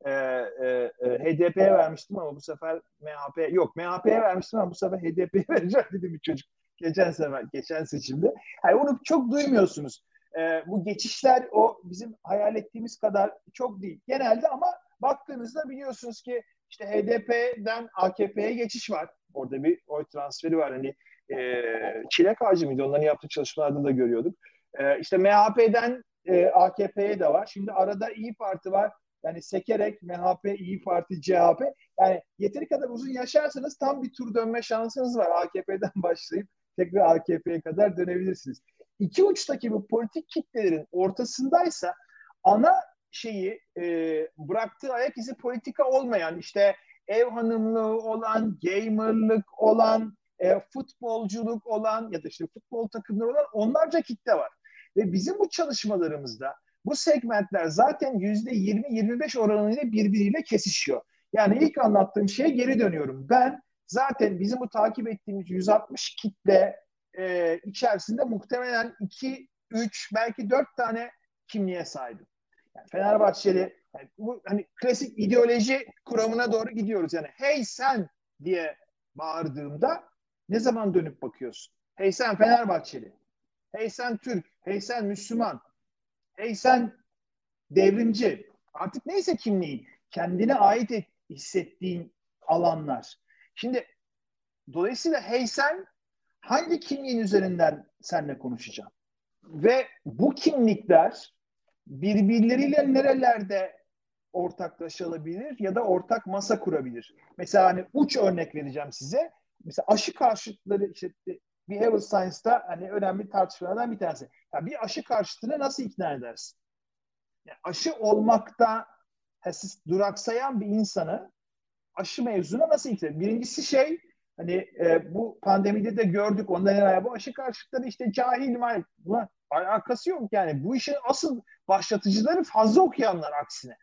B: Ee, e, e, HDP'ye vermiştim ama bu sefer MHP yok MHP'ye vermiştim ama bu sefer HDP'ye vereceğim dedi bir çocuk. Geçen sefer, geçen seçimde. Yani onu çok duymuyorsunuz. Ee, bu geçişler o bizim hayal ettiğimiz kadar çok değil. Genelde ama baktığınızda biliyorsunuz ki işte HDP'den AKP'ye geçiş var. Orada bir oy transferi var. Hani e, çilek ağacı mıydı? Onların yaptığı çalışmalarda da görüyorduk. E, işte MHP'den e, AKP'ye de var. Şimdi arada İyi Parti var. Yani sekerek MHP, İyi Parti, CHP. Yani yeteri kadar uzun yaşarsanız tam bir tur dönme şansınız var. AKP'den başlayıp tekrar AKP'ye kadar dönebilirsiniz. İki uçtaki bu politik kitlelerin ortasındaysa ana şeyi e, bıraktığı ayak izi politika olmayan işte ev hanımlığı olan, gamerlık olan, e, futbolculuk olan ya da işte futbol takımları olan onlarca kitle var. Ve bizim bu çalışmalarımızda bu segmentler zaten yüzde 20-25 oranıyla birbiriyle kesişiyor. Yani ilk anlattığım şeye geri dönüyorum. Ben zaten bizim bu takip ettiğimiz 160 kitle e, içerisinde muhtemelen 2, 3 belki 4 tane kimliğe sahibim. Yani Fenerbahçeli yani bu hani klasik ideoloji kuramına doğru gidiyoruz. Yani hey sen diye bağırdığımda ne zaman dönüp bakıyorsun? Hey sen Fenerbahçeli. Hey sen Türk. Hey sen Müslüman. Hey sen devrimci. Artık neyse kimliğin. Kendine ait et, hissettiğin alanlar. Şimdi dolayısıyla hey sen hangi kimliğin üzerinden seninle konuşacağım? Ve bu kimlikler birbirleriyle nerelerde ortaklaşılabilir ya da ortak masa kurabilir. Mesela hani uç örnek vereceğim size mesela aşı karşıtları işte behavioral science'da hani önemli tartışmalardan bir tanesi. Ya bir aşı karşıtını nasıl ikna edersin? Yani aşı olmakta siz duraksayan bir insanı aşı mevzuna nasıl ikna edersin? Birincisi şey hani e, bu pandemide de gördük ondan evvel bu aşı karşıtları işte cahil mal. Buna alakası yok yani. Bu işin asıl başlatıcıları fazla okuyanlar aksine.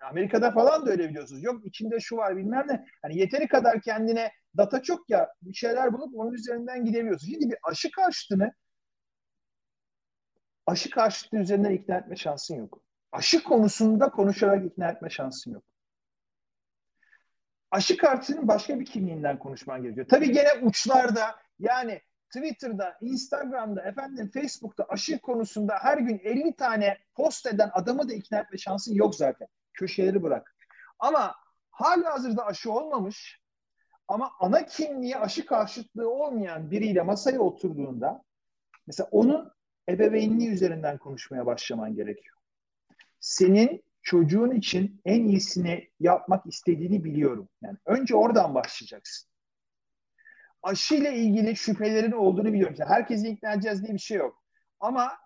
B: Amerika'da falan da öyle biliyorsunuz. Yok içinde şu var bilmem ne. Hani yeteri kadar kendine data çok ya bir şeyler bulup onun üzerinden gidebiliyorsun. Şimdi bir aşı karşıtını aşı karşıtı üzerinden ikna etme şansın yok. Aşı konusunda konuşarak ikna etme şansın yok. Aşı karşıtının başka bir kimliğinden konuşman gerekiyor. Tabii gene uçlarda yani Twitter'da, Instagram'da, efendim Facebook'ta aşı konusunda her gün 50 tane post eden adamı da ikna etme şansın yok zaten. Köşeleri bırak. Ama hala hazırda aşı olmamış ama ana kimliği aşı karşıtlığı olmayan biriyle masaya oturduğunda mesela onun ebeveynliği üzerinden konuşmaya başlaman gerekiyor. Senin çocuğun için en iyisini yapmak istediğini biliyorum. Yani önce oradan başlayacaksın. Aşı ile ilgili şüphelerin olduğunu biliyorum. Yani herkesi ikna edeceğiz diye bir şey yok. Ama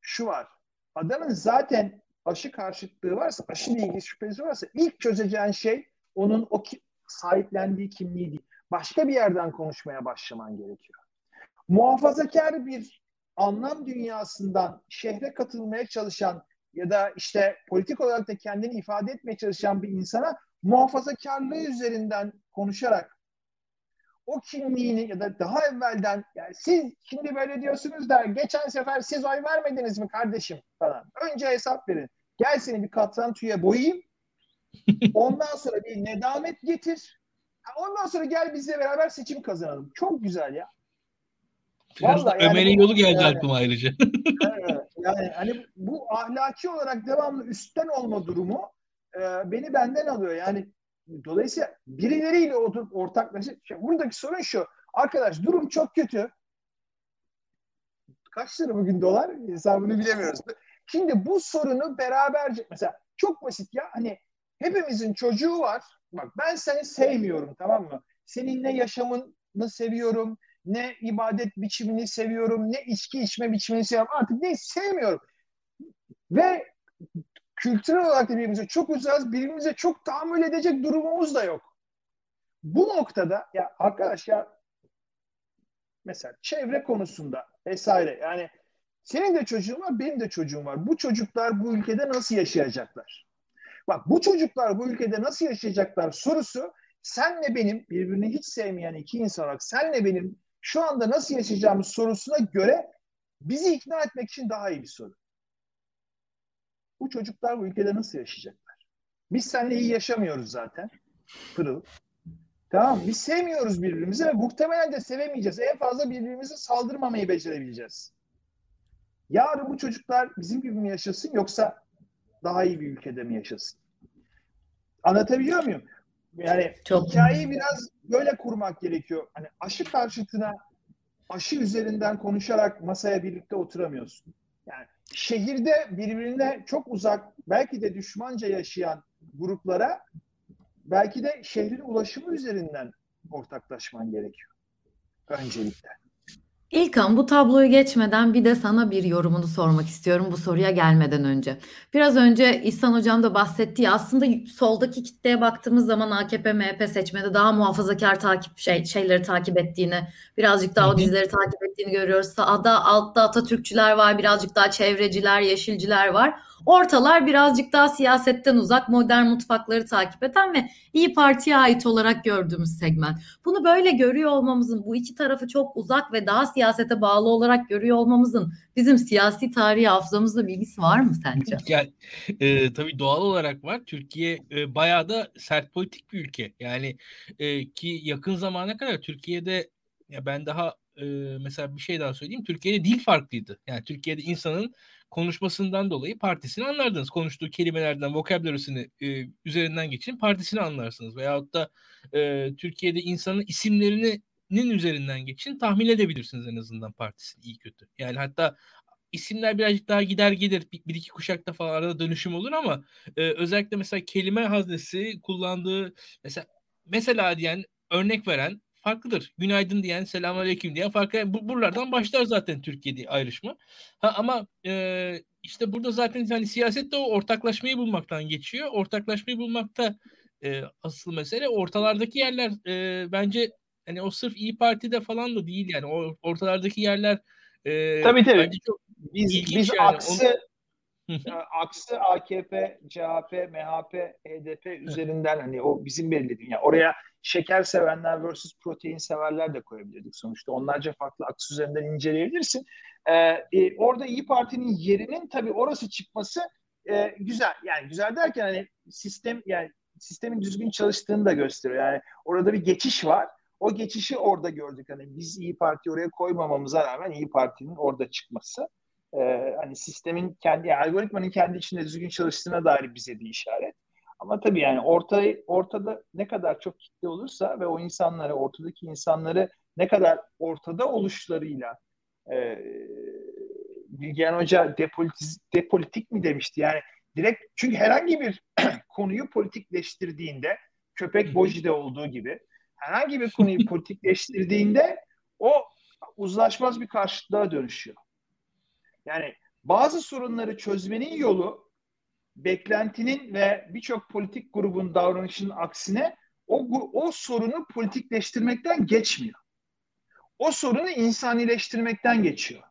B: şu var. Adamın zaten aşı karşıtlığı varsa, aşı ile ilgili şüphesi varsa ilk çözeceğin şey onun o sahiplendiği kimliği değil. Başka bir yerden konuşmaya başlaman gerekiyor. Muhafazakar bir anlam dünyasından şehre katılmaya çalışan ya da işte politik olarak da kendini ifade etmeye çalışan bir insana muhafazakarlığı üzerinden konuşarak o kimliğini ya da daha evvelden yani siz şimdi böyle diyorsunuz da geçen sefer siz oy vermediniz mi kardeşim falan. Önce hesap verin. Gel seni bir katran tüye boyayayım. Ondan sonra bir nedamet getir. Ondan sonra gel bizle beraber seçim kazanalım. Çok güzel ya.
C: Vallahi da Ömer'in yani, yolu geldi yani, aklıma ayrıca.
B: Yani hani bu ahlaki olarak devamlı üstten olma durumu e, beni benden alıyor. Yani dolayısıyla birileriyle oturup ortaklaşa buradaki sorun şu. Arkadaş durum çok kötü. Kaç lira bugün dolar? Hesabını bilemiyoruz. Şimdi bu sorunu beraberce mesela çok basit ya hani hepimizin çocuğu var. Bak ben seni sevmiyorum tamam mı? Senin ne yaşamını seviyorum, ne ibadet biçimini seviyorum, ne içki içme biçimini seviyorum. Artık ne sevmiyorum. Ve kültürel olarak da birbirimize çok uzağız, birbirimize çok tahammül edecek durumumuz da yok. Bu noktada ya arkadaş ya mesela çevre konusunda vesaire yani senin de çocuğun var, benim de çocuğum var. Bu çocuklar bu ülkede nasıl yaşayacaklar? Bak bu çocuklar bu ülkede nasıl yaşayacaklar sorusu senle benim birbirini hiç sevmeyen iki insan olarak senle benim şu anda nasıl yaşayacağımız sorusuna göre bizi ikna etmek için daha iyi bir soru. Bu çocuklar bu ülkede nasıl yaşayacaklar? Biz seninle iyi yaşamıyoruz zaten. Pırıl. Tamam Biz sevmiyoruz birbirimizi ve muhtemelen de sevemeyeceğiz. En fazla birbirimize saldırmamayı becerebileceğiz. Yarın bu çocuklar bizim gibi mi yaşasın yoksa daha iyi bir ülkede mi yaşasın? Anlatabiliyor muyum? Yani Çok hikayeyi biraz böyle kurmak gerekiyor. Hani aşı karşıtına aşı üzerinden konuşarak masaya birlikte oturamıyorsun. Yani şehirde birbirine çok uzak, belki de düşmanca yaşayan gruplara belki de şehrin ulaşımı üzerinden ortaklaşman gerekiyor. Öncelikle.
A: İlkan bu tabloyu geçmeden bir de sana bir yorumunu sormak istiyorum bu soruya gelmeden önce. Biraz önce İhsan Hocam da bahsettiği aslında soldaki kitleye baktığımız zaman AKP MHP seçmede daha muhafazakar takip şey, şeyleri takip ettiğini, birazcık daha o dizileri takip ettiğini görüyoruz. Sağda altta Atatürkçüler var, birazcık daha çevreciler, yeşilciler var. Ortalar birazcık daha siyasetten uzak, modern mutfakları takip eden ve İyi Parti'ye ait olarak gördüğümüz segment. Bunu böyle görüyor olmamızın, bu iki tarafı çok uzak ve daha siyasete bağlı olarak görüyor olmamızın bizim siyasi tarihi hafızamızda bilgisi var mı sence?
C: Yani, e, tabii doğal olarak var. Türkiye e, bayağı da sert politik bir ülke. Yani e, ki yakın zamana kadar Türkiye'de ya ben daha e, mesela bir şey daha söyleyeyim. Türkiye'de dil farklıydı. Yani Türkiye'de insanın konuşmasından dolayı partisini anlardınız. Konuştuğu kelimelerden, vokabülarisini e, üzerinden geçin partisini anlarsınız. Veyahut da e, Türkiye'de insanın isimlerinin üzerinden geçin tahmin edebilirsiniz en azından partisini iyi kötü. Yani hatta isimler birazcık daha gider gelir bir, bir iki kuşakta falan arada dönüşüm olur ama e, özellikle mesela kelime haznesi kullandığı mesela mesela diyen örnek veren farklıdır. Günaydın diyen, selamünaleyküm diyen farklı. Bu, buralardan başlar zaten Türkiye'de ayrışma. Ha, ama e, işte burada zaten hani siyaset de o ortaklaşmayı bulmaktan geçiyor. Ortaklaşmayı bulmakta e, asıl mesele ortalardaki yerler e, bence hani o sırf İyi Parti'de falan da değil yani o ortalardaki yerler
B: e, tabii tabii. bence çok biz, biz yani. aksı Onu aksı AKP, CHP, MHP, HDP üzerinden hani o bizim belirlediğim yani oraya şeker sevenler versus protein severler de koyabilirdik sonuçta. Onlarca farklı aks üzerinden inceleyebilirsin. Ee, e, orada İyi Parti'nin yerinin tabii orası çıkması e, güzel. Yani güzel derken hani sistem yani sistemin düzgün çalıştığını da gösteriyor. Yani orada bir geçiş var. O geçişi orada gördük. Hani biz İyi Parti oraya koymamamıza rağmen İyi Parti'nin orada çıkması e, hani sistemin kendi yani algoritmanın kendi içinde düzgün çalıştığına dair bize bir işaret. Ama tabii yani orta, ortada ne kadar çok kitle olursa ve o insanları, ortadaki insanları ne kadar ortada oluşlarıyla e, Bilgehan Hoca depolitiz, depolitik mi demişti? Yani direkt çünkü herhangi bir konuyu politikleştirdiğinde köpek Boji'de olduğu gibi herhangi bir konuyu politikleştirdiğinde o uzlaşmaz bir karşıtlığa dönüşüyor. Yani bazı sorunları çözmenin yolu beklentinin ve birçok politik grubun davranışının aksine o, o sorunu politikleştirmekten geçmiyor. O sorunu insanileştirmekten geçiyor.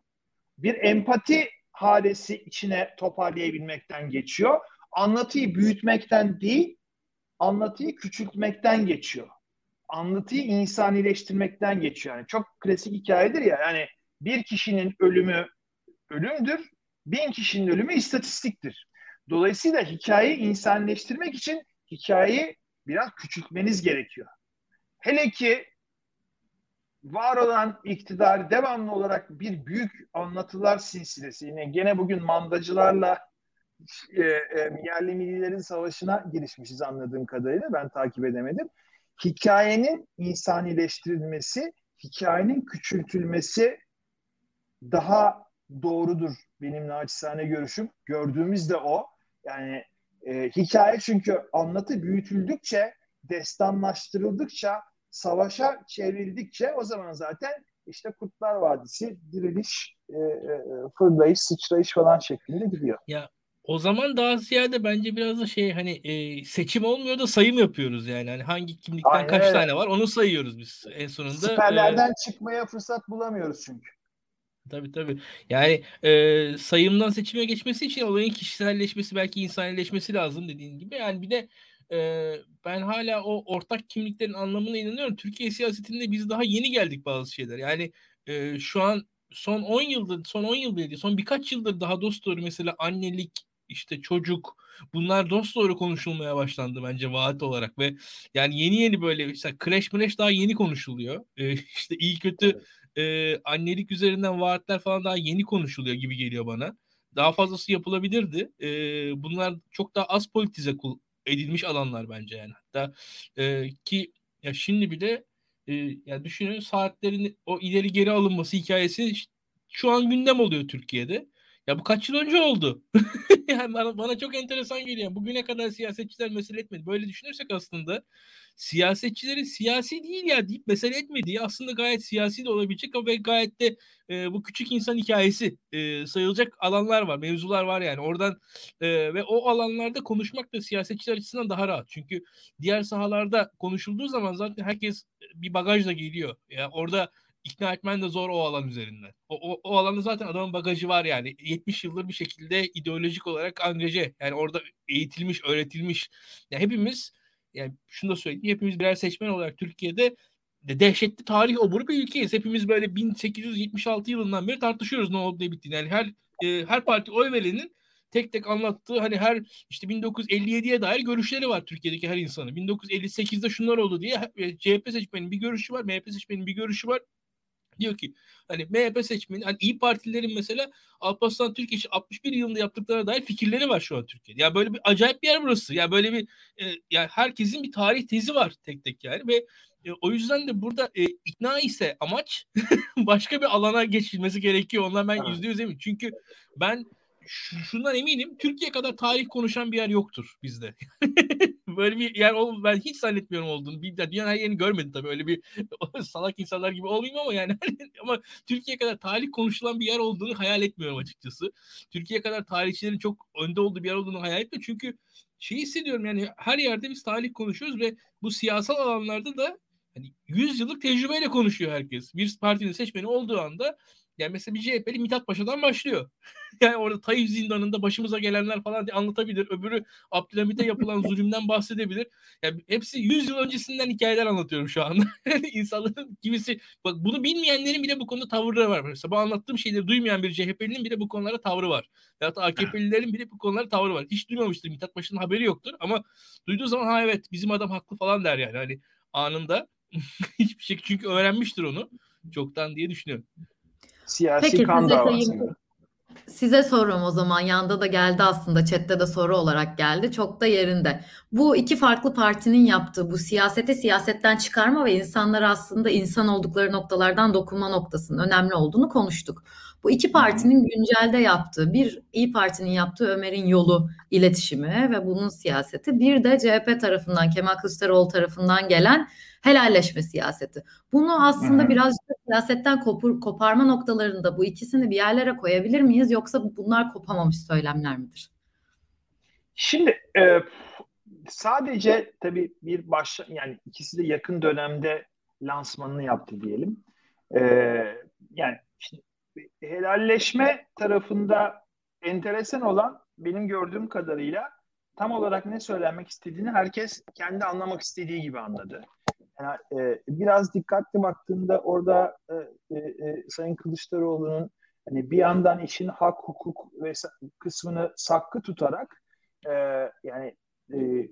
B: Bir empati halesi içine toparlayabilmekten geçiyor. Anlatıyı büyütmekten değil, anlatıyı küçültmekten geçiyor. Anlatıyı insanileştirmekten geçiyor. Yani çok klasik hikayedir ya yani bir kişinin ölümü ölümdür. Bin kişinin ölümü istatistiktir. Dolayısıyla hikayeyi insanleştirmek için hikayeyi biraz küçültmeniz gerekiyor. Hele ki var olan iktidar devamlı olarak bir büyük anlatılar silsilesi. Yine gene bugün mandacılarla e, e, yerli millilerin savaşına girişmişiz anladığım kadarıyla. Ben takip edemedim. Hikayenin insanileştirilmesi, hikayenin küçültülmesi daha doğrudur benim naçizane görüşüm. Gördüğümüz de o. Yani e, hikaye çünkü anlatı büyütüldükçe, destanlaştırıldıkça, savaşa çevrildikçe o zaman zaten işte Kurtlar Vadisi, diriliş, e, e, fırlayış, sıçrayış falan şeklinde gidiyor.
C: Ya o zaman daha ziyade bence biraz da şey hani e, seçim olmuyor da sayım yapıyoruz yani. Hani hangi kimlikten Aynen kaç öyle. tane var onu sayıyoruz biz en sonunda.
B: Siperlerden e, çıkmaya fırsat bulamıyoruz çünkü.
C: Tabii tabii. Yani e, sayımdan seçime geçmesi için olayın kişiselleşmesi belki insanileşmesi lazım dediğin gibi. Yani bir de e, ben hala o ortak kimliklerin anlamına inanıyorum. Türkiye siyasetinde biz daha yeni geldik bazı şeyler. Yani e, şu an son 10 yıldır, son 10 yıl değil, son birkaç yıldır daha dost doğru mesela annelik, işte çocuk bunlar dost doğru konuşulmaya başlandı bence vaat olarak ve yani yeni yeni böyle mesela crash mresh daha yeni konuşuluyor. Ee, işte iyi kötü evet e, annelik üzerinden vaatler falan daha yeni konuşuluyor gibi geliyor bana. Daha fazlası yapılabilirdi. E, bunlar çok daha az politize edilmiş alanlar bence yani. Hatta e, ki ya şimdi bile e, ya düşünün saatlerin o ileri geri alınması hikayesi şu an gündem oluyor Türkiye'de. Ya bu kaç yıl önce oldu? yani bana, bana çok enteresan geliyor. Bugüne kadar siyasetçiler mesele etmedi. Böyle düşünürsek aslında siyasetçilerin siyasi değil ya deyip mesele etmediği aslında gayet siyasi de olabilecek ve gayet de e, bu küçük insan hikayesi e, sayılacak alanlar var, mevzular var yani. Oradan e, ve o alanlarda konuşmak da siyasetçiler açısından daha rahat. Çünkü diğer sahalarda konuşulduğu zaman zaten herkes bir bagajla geliyor. Yani orada ikna etmen de zor o alan üzerinden. O, o, o alanda zaten adamın bagajı var yani. 70 yıldır bir şekilde ideolojik olarak angaje. Yani orada eğitilmiş, öğretilmiş. Yani hepimiz yani şunu da söyleyeyim. Hepimiz birer seçmen olarak Türkiye'de de dehşetli tarih oburu bir ülkeyiz. Hepimiz böyle 1876 yılından beri tartışıyoruz ne oldu ne bitti. Yani her e, her parti oy verenin tek tek anlattığı hani her işte 1957'ye dair görüşleri var Türkiye'deki her insanın. 1958'de şunlar oldu diye CHP seçmenin bir görüşü var, MHP seçmenin bir görüşü var. Diyor ki hani MHP seçmeni, hani İyi Partililerin mesela Alparslan Türkiye 61 yılında yaptıklarına dair fikirleri var şu an Türkiye'de. Ya yani böyle bir acayip bir yer burası. Ya yani böyle bir e, yani herkesin bir tarih tezi var tek tek yani ve e, o yüzden de burada e, ikna ise amaç başka bir alana geçilmesi gerekiyor. Ondan ben yüzde yüz eminim. Çünkü ben şundan eminim Türkiye kadar tarih konuşan bir yer yoktur bizde. böyle bir yer ol ben hiç zannetmiyorum olduğunu. Bir dünyanın her yerini görmedim tabii. Öyle bir salak insanlar gibi olmayayım ama yani ama Türkiye kadar tarih konuşulan bir yer olduğunu hayal etmiyorum açıkçası. Türkiye kadar tarihçilerin çok önde olduğu bir yer olduğunu hayal etmiyorum. Çünkü şeyi hissediyorum yani her yerde biz tarih konuşuyoruz ve bu siyasal alanlarda da hani 100 yıllık tecrübeyle konuşuyor herkes. Bir partinin seçmeni olduğu anda yani mesela bir CHP'li Mithat Paşa'dan başlıyor. yani orada Tayyip zindanında başımıza gelenler falan diye anlatabilir. Öbürü Abdülhamit'e yapılan zulümden bahsedebilir. Yani hepsi 100 yıl öncesinden hikayeler anlatıyorum şu anda. İnsanların kimisi bak bunu bilmeyenlerin bile bu konuda tavırları var. Mesela bu anlattığım şeyleri duymayan bir CHP'linin bile bu konulara tavrı var. Ya da AKP'lilerin bile bu konulara tavrı var. Hiç duymamıştır. Mithat Paşa'nın haberi yoktur ama duyduğu zaman ha evet bizim adam haklı falan der yani. Hani anında hiçbir şey çünkü öğrenmiştir onu çoktan diye düşünüyorum.
B: Siyasi Peki, kan davası.
A: Size sorum o zaman. Yanda da geldi aslında. Chatte de soru olarak geldi. Çok da yerinde. Bu iki farklı partinin yaptığı bu siyasete siyasetten çıkarma ve insanlara aslında insan oldukları noktalardan dokunma noktasının önemli olduğunu konuştuk. Bu iki partinin güncelde yaptığı, bir İyi Parti'nin yaptığı Ömer'in yolu iletişimi ve bunun siyaseti, bir de CHP tarafından, Kemal Kılıçdaroğlu tarafından gelen helalleşme siyaseti. Bunu aslında Hı-hı. birazcık siyasetten kopur, koparma noktalarında bu ikisini bir yerlere koyabilir miyiz yoksa bunlar kopamamış söylemler midir?
B: Şimdi e, sadece tabii bir baş yani ikisi de yakın dönemde lansmanını yaptı diyelim. E, yani işte helalleşme tarafında enteresan olan benim gördüğüm kadarıyla tam olarak ne söylenmek istediğini herkes kendi anlamak istediği gibi anladı. Yani, e, biraz dikkatli baktığında orada e, e, e, Sayın Kılıçdaroğlu'nun hani bir yandan işin hak, hukuk ve kısmını saklı tutarak e, yani e,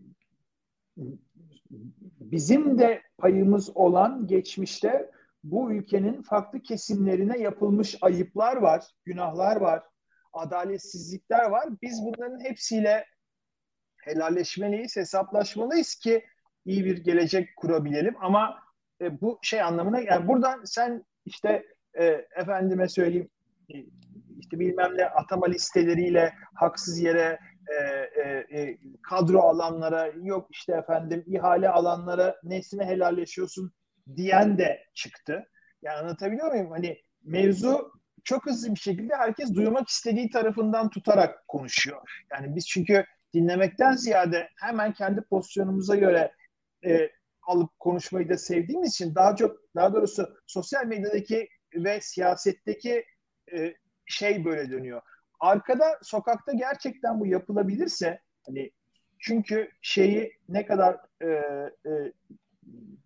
B: bizim de payımız olan geçmişte bu ülkenin farklı kesimlerine yapılmış ayıplar var, günahlar var, adaletsizlikler var. Biz bunların hepsiyle helalleşmeliyiz, hesaplaşmalıyız ki iyi bir gelecek kurabilelim. Ama e, bu şey anlamına yani buradan sen işte e, efendime söyleyeyim e, işte bilmem ne atama listeleriyle haksız yere e, e, e, kadro alanlara yok işte efendim ihale alanlara nesine helalleşiyorsun diyen de çıktı. Yani anlatabiliyor muyum? Hani mevzu çok hızlı bir şekilde herkes duymak istediği tarafından tutarak konuşuyor. Yani biz çünkü dinlemekten ziyade hemen kendi pozisyonumuza göre e, alıp konuşmayı da sevdiğimiz için daha çok daha doğrusu sosyal medyadaki ve siyasetteki e, şey böyle dönüyor. Arkada sokakta gerçekten bu yapılabilirse hani çünkü şeyi ne kadar e, e,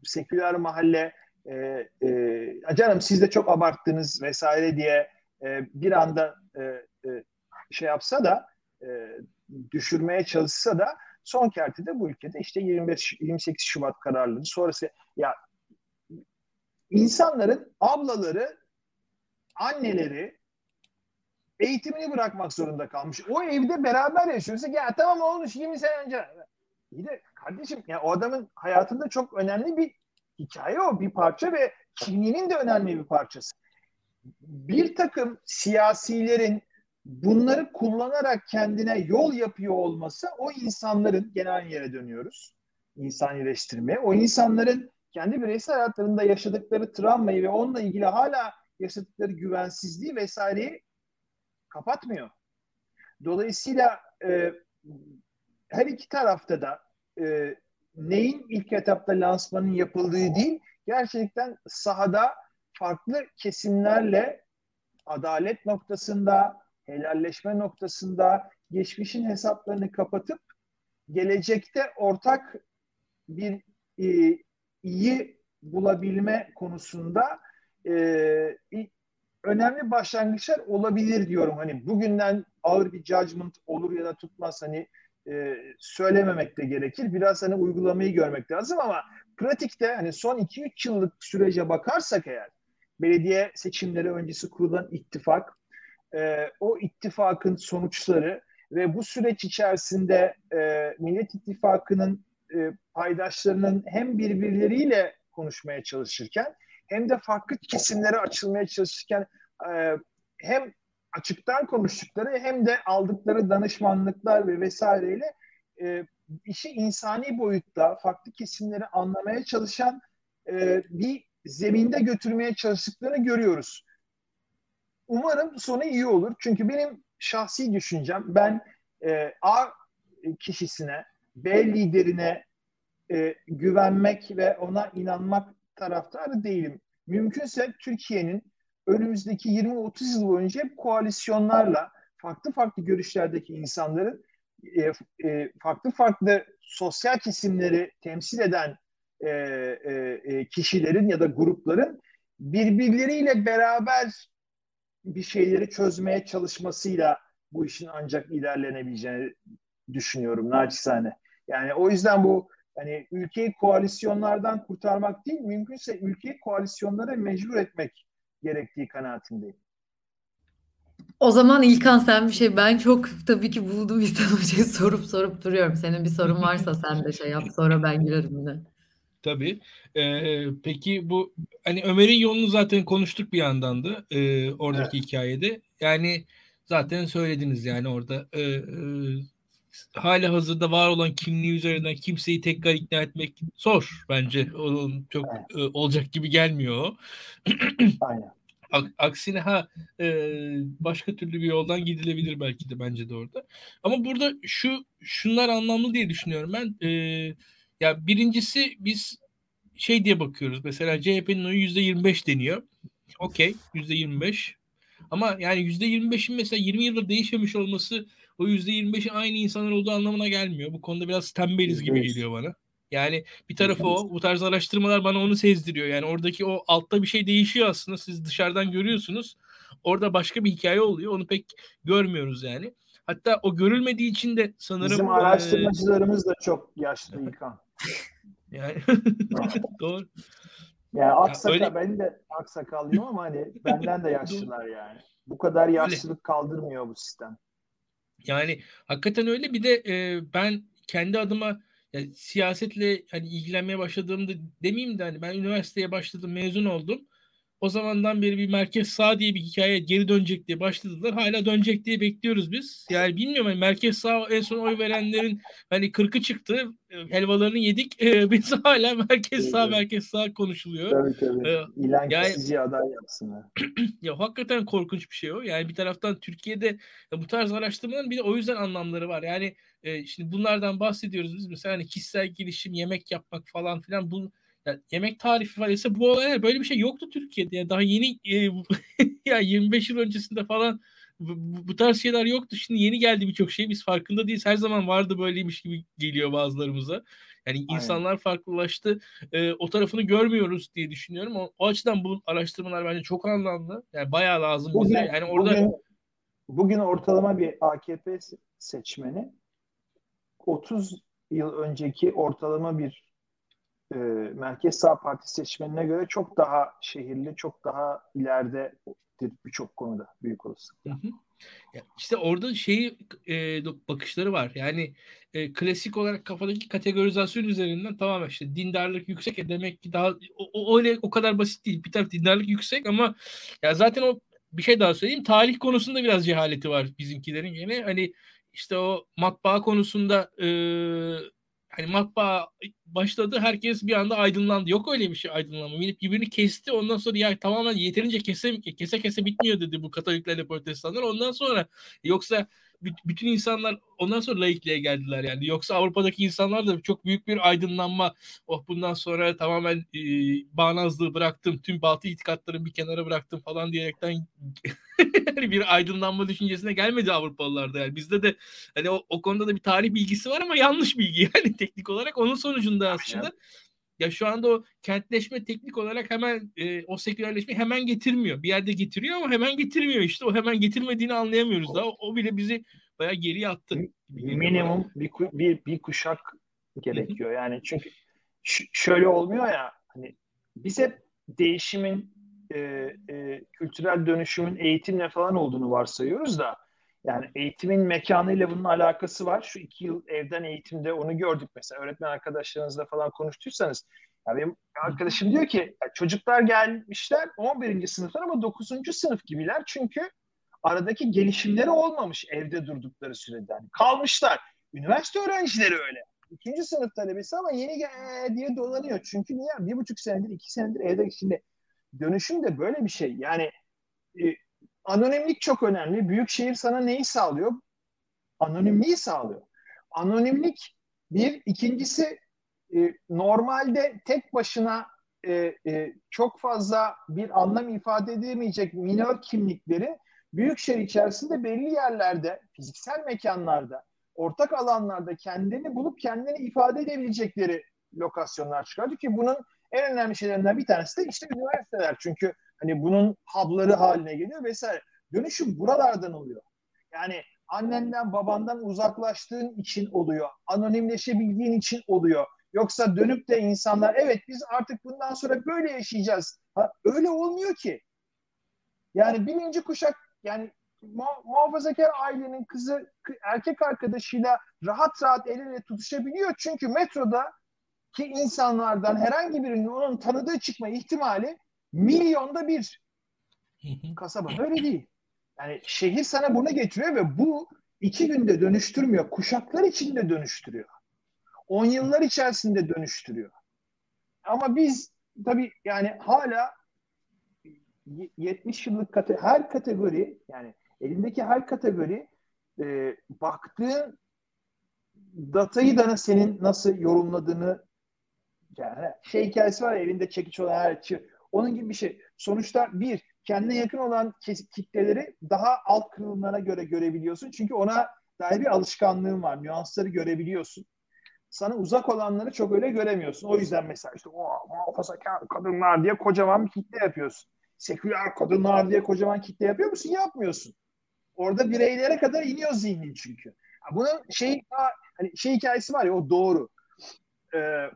B: seküler mahalle e, e, canım siz de çok abarttınız vesaire diye e, bir anda e, e, şey yapsa da e, düşürmeye çalışsa da son kertede bu ülkede işte 25 28 Şubat kararları sonrası ya insanların ablaları anneleri eğitimini bırakmak zorunda kalmış. O evde beraber yaşıyorsa ya tamam olmuş 20 sene önce. İyi de kardeşim ya o adamın hayatında çok önemli bir hikaye o bir parça ve kimliğinin de önemli bir parçası. Bir takım siyasilerin bunları kullanarak kendine yol yapıyor olması o insanların genel yere dönüyoruz. İnsanileştirmeye. O insanların kendi bireysel hayatlarında yaşadıkları travmayı ve onunla ilgili hala yaşadıkları güvensizliği vesaireyi kapatmıyor. Dolayısıyla e, her iki tarafta da e, neyin ilk etapta lansmanın yapıldığı değil, gerçekten sahada farklı kesimlerle adalet noktasında, helalleşme noktasında geçmişin hesaplarını kapatıp gelecekte ortak bir e, iyi bulabilme konusunda e, önemli başlangıçlar olabilir diyorum. Hani bugünden ağır bir judgment olur ya da tutmaz hani e, söylememek de gerekir. Biraz hani uygulamayı görmek lazım ama pratikte hani son 2-3 yıllık sürece bakarsak eğer belediye seçimleri öncesi kurulan ittifak e, o ittifakın sonuçları ve bu süreç içerisinde e, Millet İttifakı'nın e, paydaşlarının hem birbirleriyle konuşmaya çalışırken hem de farklı kesimlere açılmaya çalışırken e, hem açıktan konuştukları hem de aldıkları danışmanlıklar ve vesaireyle e, işi insani boyutta farklı kesimleri anlamaya çalışan e, bir zeminde götürmeye çalıştıklarını görüyoruz. Umarım sonu iyi olur. Çünkü benim şahsi düşüncem ben e, A kişisine, B liderine e, güvenmek ve ona inanmak taraftarı değilim. Mümkünse Türkiye'nin önümüzdeki 20-30 yıl boyunca hep koalisyonlarla farklı farklı görüşlerdeki insanların e, e, farklı farklı sosyal kesimleri temsil eden e, e, e, kişilerin ya da grupların birbirleriyle beraber bir şeyleri çözmeye çalışmasıyla bu işin ancak ilerlenebileceğini düşünüyorum naçizane. Yani o yüzden bu hani ülkeyi koalisyonlardan kurtarmak değil, mümkünse ülkeyi koalisyonlara mecbur etmek gerektiği kanaatindeyim.
A: O zaman İlkan sen bir şey ben çok tabii ki buldum bir şey sorup sorup duruyorum. Senin bir sorun varsa sen de şey yap sonra ben girerim yine.
C: Tabii. Ee, peki bu hani Ömer'in yolunu zaten konuştuk bir yandan da e, oradaki evet. hikayede. Yani zaten söylediniz yani orada e, e, hala hazırda var olan kimliği üzerinden kimseyi tekrar ikna etmek zor bence. Onun çok evet. e, olacak gibi gelmiyor. Aynen. Aksine ha e, başka türlü bir yoldan gidilebilir belki de bence de orada. Ama burada şu şunlar anlamlı diye düşünüyorum ben. E, ya birincisi biz şey diye bakıyoruz. Mesela CHP'nin oyu %25 deniyor. Okey %25. Ama yani %25'in mesela 20 yıldır değişmemiş olması o %25'in aynı insanlar olduğu anlamına gelmiyor. Bu konuda biraz tembeliz gibi geliyor bana. Yani bir tarafı o. Bu tarz araştırmalar bana onu sezdiriyor. Yani oradaki o altta bir şey değişiyor aslında. Siz dışarıdan görüyorsunuz. Orada başka bir hikaye oluyor. Onu pek görmüyoruz yani. Hatta o görülmediği için de sanırım...
B: Bizim araştırmacılarımız e... da çok yaşlı İlkan.
C: Yani doğru.
B: Yani aksakal, öyle... ben de aksakallıyım ama hani benden de yaşlılar yani. Bu kadar yaşlılık kaldırmıyor bu sistem.
C: Yani hakikaten öyle. Bir de e, ben kendi adıma yani siyasetle hani ilgilenmeye başladığımda demeyeyim de hani ben üniversiteye başladım, mezun oldum o zamandan beri bir merkez sağ diye bir hikaye geri dönecek diye başladılar. Hala dönecek diye bekliyoruz biz. Yani bilmiyorum hani merkez sağ en son oy verenlerin hani kırkı çıktı. Helvalarını yedik. Ee, biz hala merkez sağ merkez sağ konuşuluyor.
B: Tabii tabii. Ee, İlan yani, kesici aday yapsınlar.
C: ya hakikaten korkunç bir şey o. Yani bir taraftan Türkiye'de bu tarz araştırmaların bir de o yüzden anlamları var. Yani e, şimdi bunlardan bahsediyoruz biz. Mesela hani kişisel gelişim, yemek yapmak falan filan bu yani yemek tarifi falan ise bu olay böyle bir şey yoktu Türkiye'de. Yani daha yeni e, ya 25 yıl öncesinde falan bu, bu tarz şeyler yoktu. Şimdi yeni geldi birçok şey. Biz farkında değiliz. Her zaman vardı böyleymiş gibi geliyor bazılarımıza. Yani Aynen. insanlar farklılaştı. E, o tarafını görmüyoruz diye düşünüyorum. O, o açıdan bu araştırmalar bence çok anlamlı. Yani bayağı lazım bugün, bize. Yani orada
B: bugün, bugün ortalama bir AKP seçmeni 30 yıl önceki ortalama bir e, Merkez Sağ Parti seçmenine göre çok daha şehirli, çok daha ileride birçok konuda büyük olasılıkla.
C: Ya işte orada şey e, bakışları var. Yani e, klasik olarak kafadaki kategorizasyon üzerinden tamamen işte dindarlık yüksek e, demek ki daha o, o öyle o kadar basit değil. Bir taraf dindarlık yüksek ama ya zaten o bir şey daha söyleyeyim. Tarih konusunda biraz cehaleti var bizimkilerin yine. Hani işte o matbaa konusunda e, hani matbaa başladı herkes bir anda aydınlandı. Yok öyle bir şey aydınlanma. Birbirini kesti ondan sonra ya tamamen yeterince kese kese kese bitmiyor dedi bu Katoliklerle Protestanlar. Ondan sonra yoksa bütün insanlar ondan sonra laikliğe geldiler yani. Yoksa Avrupa'daki insanlar da çok büyük bir aydınlanma. Oh bundan sonra tamamen e, bağnazlığı bıraktım. Tüm batı itikatlarını bir kenara bıraktım falan diyerekten bir aydınlanma düşüncesine gelmedi Avrupalılarda yani. Bizde de hani o, o konuda da bir tarih bilgisi var ama yanlış bilgi yani teknik olarak. Onun sonucunda aslında ya şu anda o kentleşme teknik olarak hemen e, o sekülerleşme hemen getirmiyor. Bir yerde getiriyor ama hemen getirmiyor işte. O hemen getirmediğini anlayamıyoruz daha. O, o bile bizi bayağı geriye attı.
B: Minimum bir, bir, bir kuşak gerekiyor. Yani çünkü şöyle olmuyor ya hani biz hep değişimin e, e, kültürel dönüşümün eğitimle falan olduğunu varsayıyoruz da yani eğitimin mekanıyla bunun alakası var. Şu iki yıl evden eğitimde onu gördük mesela. Öğretmen arkadaşlarınızla falan konuştuysanız. Ya benim arkadaşım diyor ki çocuklar gelmişler 11. sınıflar ama 9. sınıf gibiler. Çünkü aradaki gelişimleri olmamış evde durdukları sürede. Yani kalmışlar. Üniversite öğrencileri öyle. İkinci sınıf talebesi ama yeni gel diye dolanıyor. Çünkü niye? Bir buçuk senedir, iki senedir evde şimdi dönüşüm de böyle bir şey. Yani e, anonimlik çok önemli. Büyükşehir sana neyi sağlıyor? Anonimliği sağlıyor. Anonimlik bir. ikincisi e, normalde tek başına e, e, çok fazla bir anlam ifade edemeyecek minör kimlikleri büyükşehir içerisinde belli yerlerde, fiziksel mekanlarda, ortak alanlarda kendini bulup kendini ifade edebilecekleri lokasyonlar çıkardı ki bunun en önemli şeylerinden bir tanesi de işte üniversiteler. Çünkü Hani bunun hub'ları haline geliyor vesaire. Dönüşüm buralardan oluyor. Yani annenden babandan uzaklaştığın için oluyor. Anonimleşebildiğin için oluyor. Yoksa dönüp de insanlar evet biz artık bundan sonra böyle yaşayacağız. Ha, öyle olmuyor ki. Yani birinci kuşak yani mu- muhafazakar ailenin kızı erkek arkadaşıyla rahat rahat el ele tutuşabiliyor. Çünkü metroda ki insanlardan herhangi birinin onun tanıdığı çıkma ihtimali milyonda bir. Kasaba öyle değil. Yani şehir sana bunu getiriyor ve bu iki günde dönüştürmüyor. Kuşaklar içinde dönüştürüyor. On yıllar içerisinde dönüştürüyor. Ama biz tabii yani hala 70 yıllık kate her kategori yani elindeki her kategori e, baktığın datayı da senin nasıl yorumladığını yani şey hikayesi var ya elinde çekiç olan her şey onun gibi bir şey. Sonuçta bir, kendine yakın olan kitleleri daha alt kırılımlara göre görebiliyorsun. Çünkü ona dair bir alışkanlığın var. Nüansları görebiliyorsun. Sana uzak olanları çok öyle göremiyorsun. O yüzden mesela işte o muhafazakar kadınlar diye kocaman bir kitle yapıyorsun. Seküler kadınlar diye kocaman kitle yapıyor musun? Yapmıyorsun. Orada bireylere kadar iniyor zihnin çünkü. Bunun şey hani şey hikayesi var ya o doğru. Ee,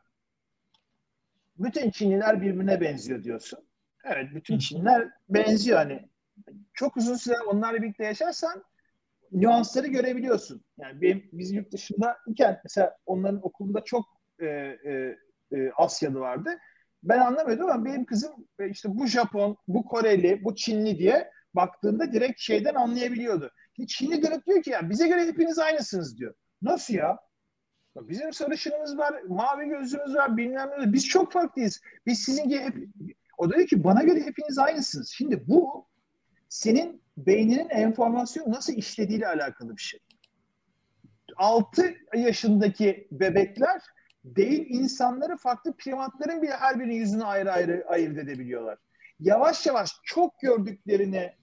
B: bütün Çinliler birbirine benziyor diyorsun. Evet bütün Çinliler benziyor hani. Çok uzun süre onlarla birlikte yaşarsan nüansları görebiliyorsun. Yani benim, biz yurt dışında iken mesela onların okulunda çok e, e, e, Asyalı vardı. Ben anlamıyordum ama benim kızım e, işte bu Japon, bu Koreli, bu Çinli diye baktığında direkt şeyden anlayabiliyordu. Çinli dönüp diyor ki ya bize göre hepiniz aynısınız diyor. Nasıl ya? Bizim sarışınımız var, mavi gözümüz var, bilmem ne. Biz çok farklıyız. Biz sizin gibi hep... O da ki bana göre hepiniz aynısınız. Şimdi bu senin beyninin enformasyonu nasıl işlediğiyle alakalı bir şey. 6 yaşındaki bebekler değil insanları farklı primatların bile her birinin yüzünü ayrı ayrı ayırt edebiliyorlar. Yavaş yavaş çok gördüklerini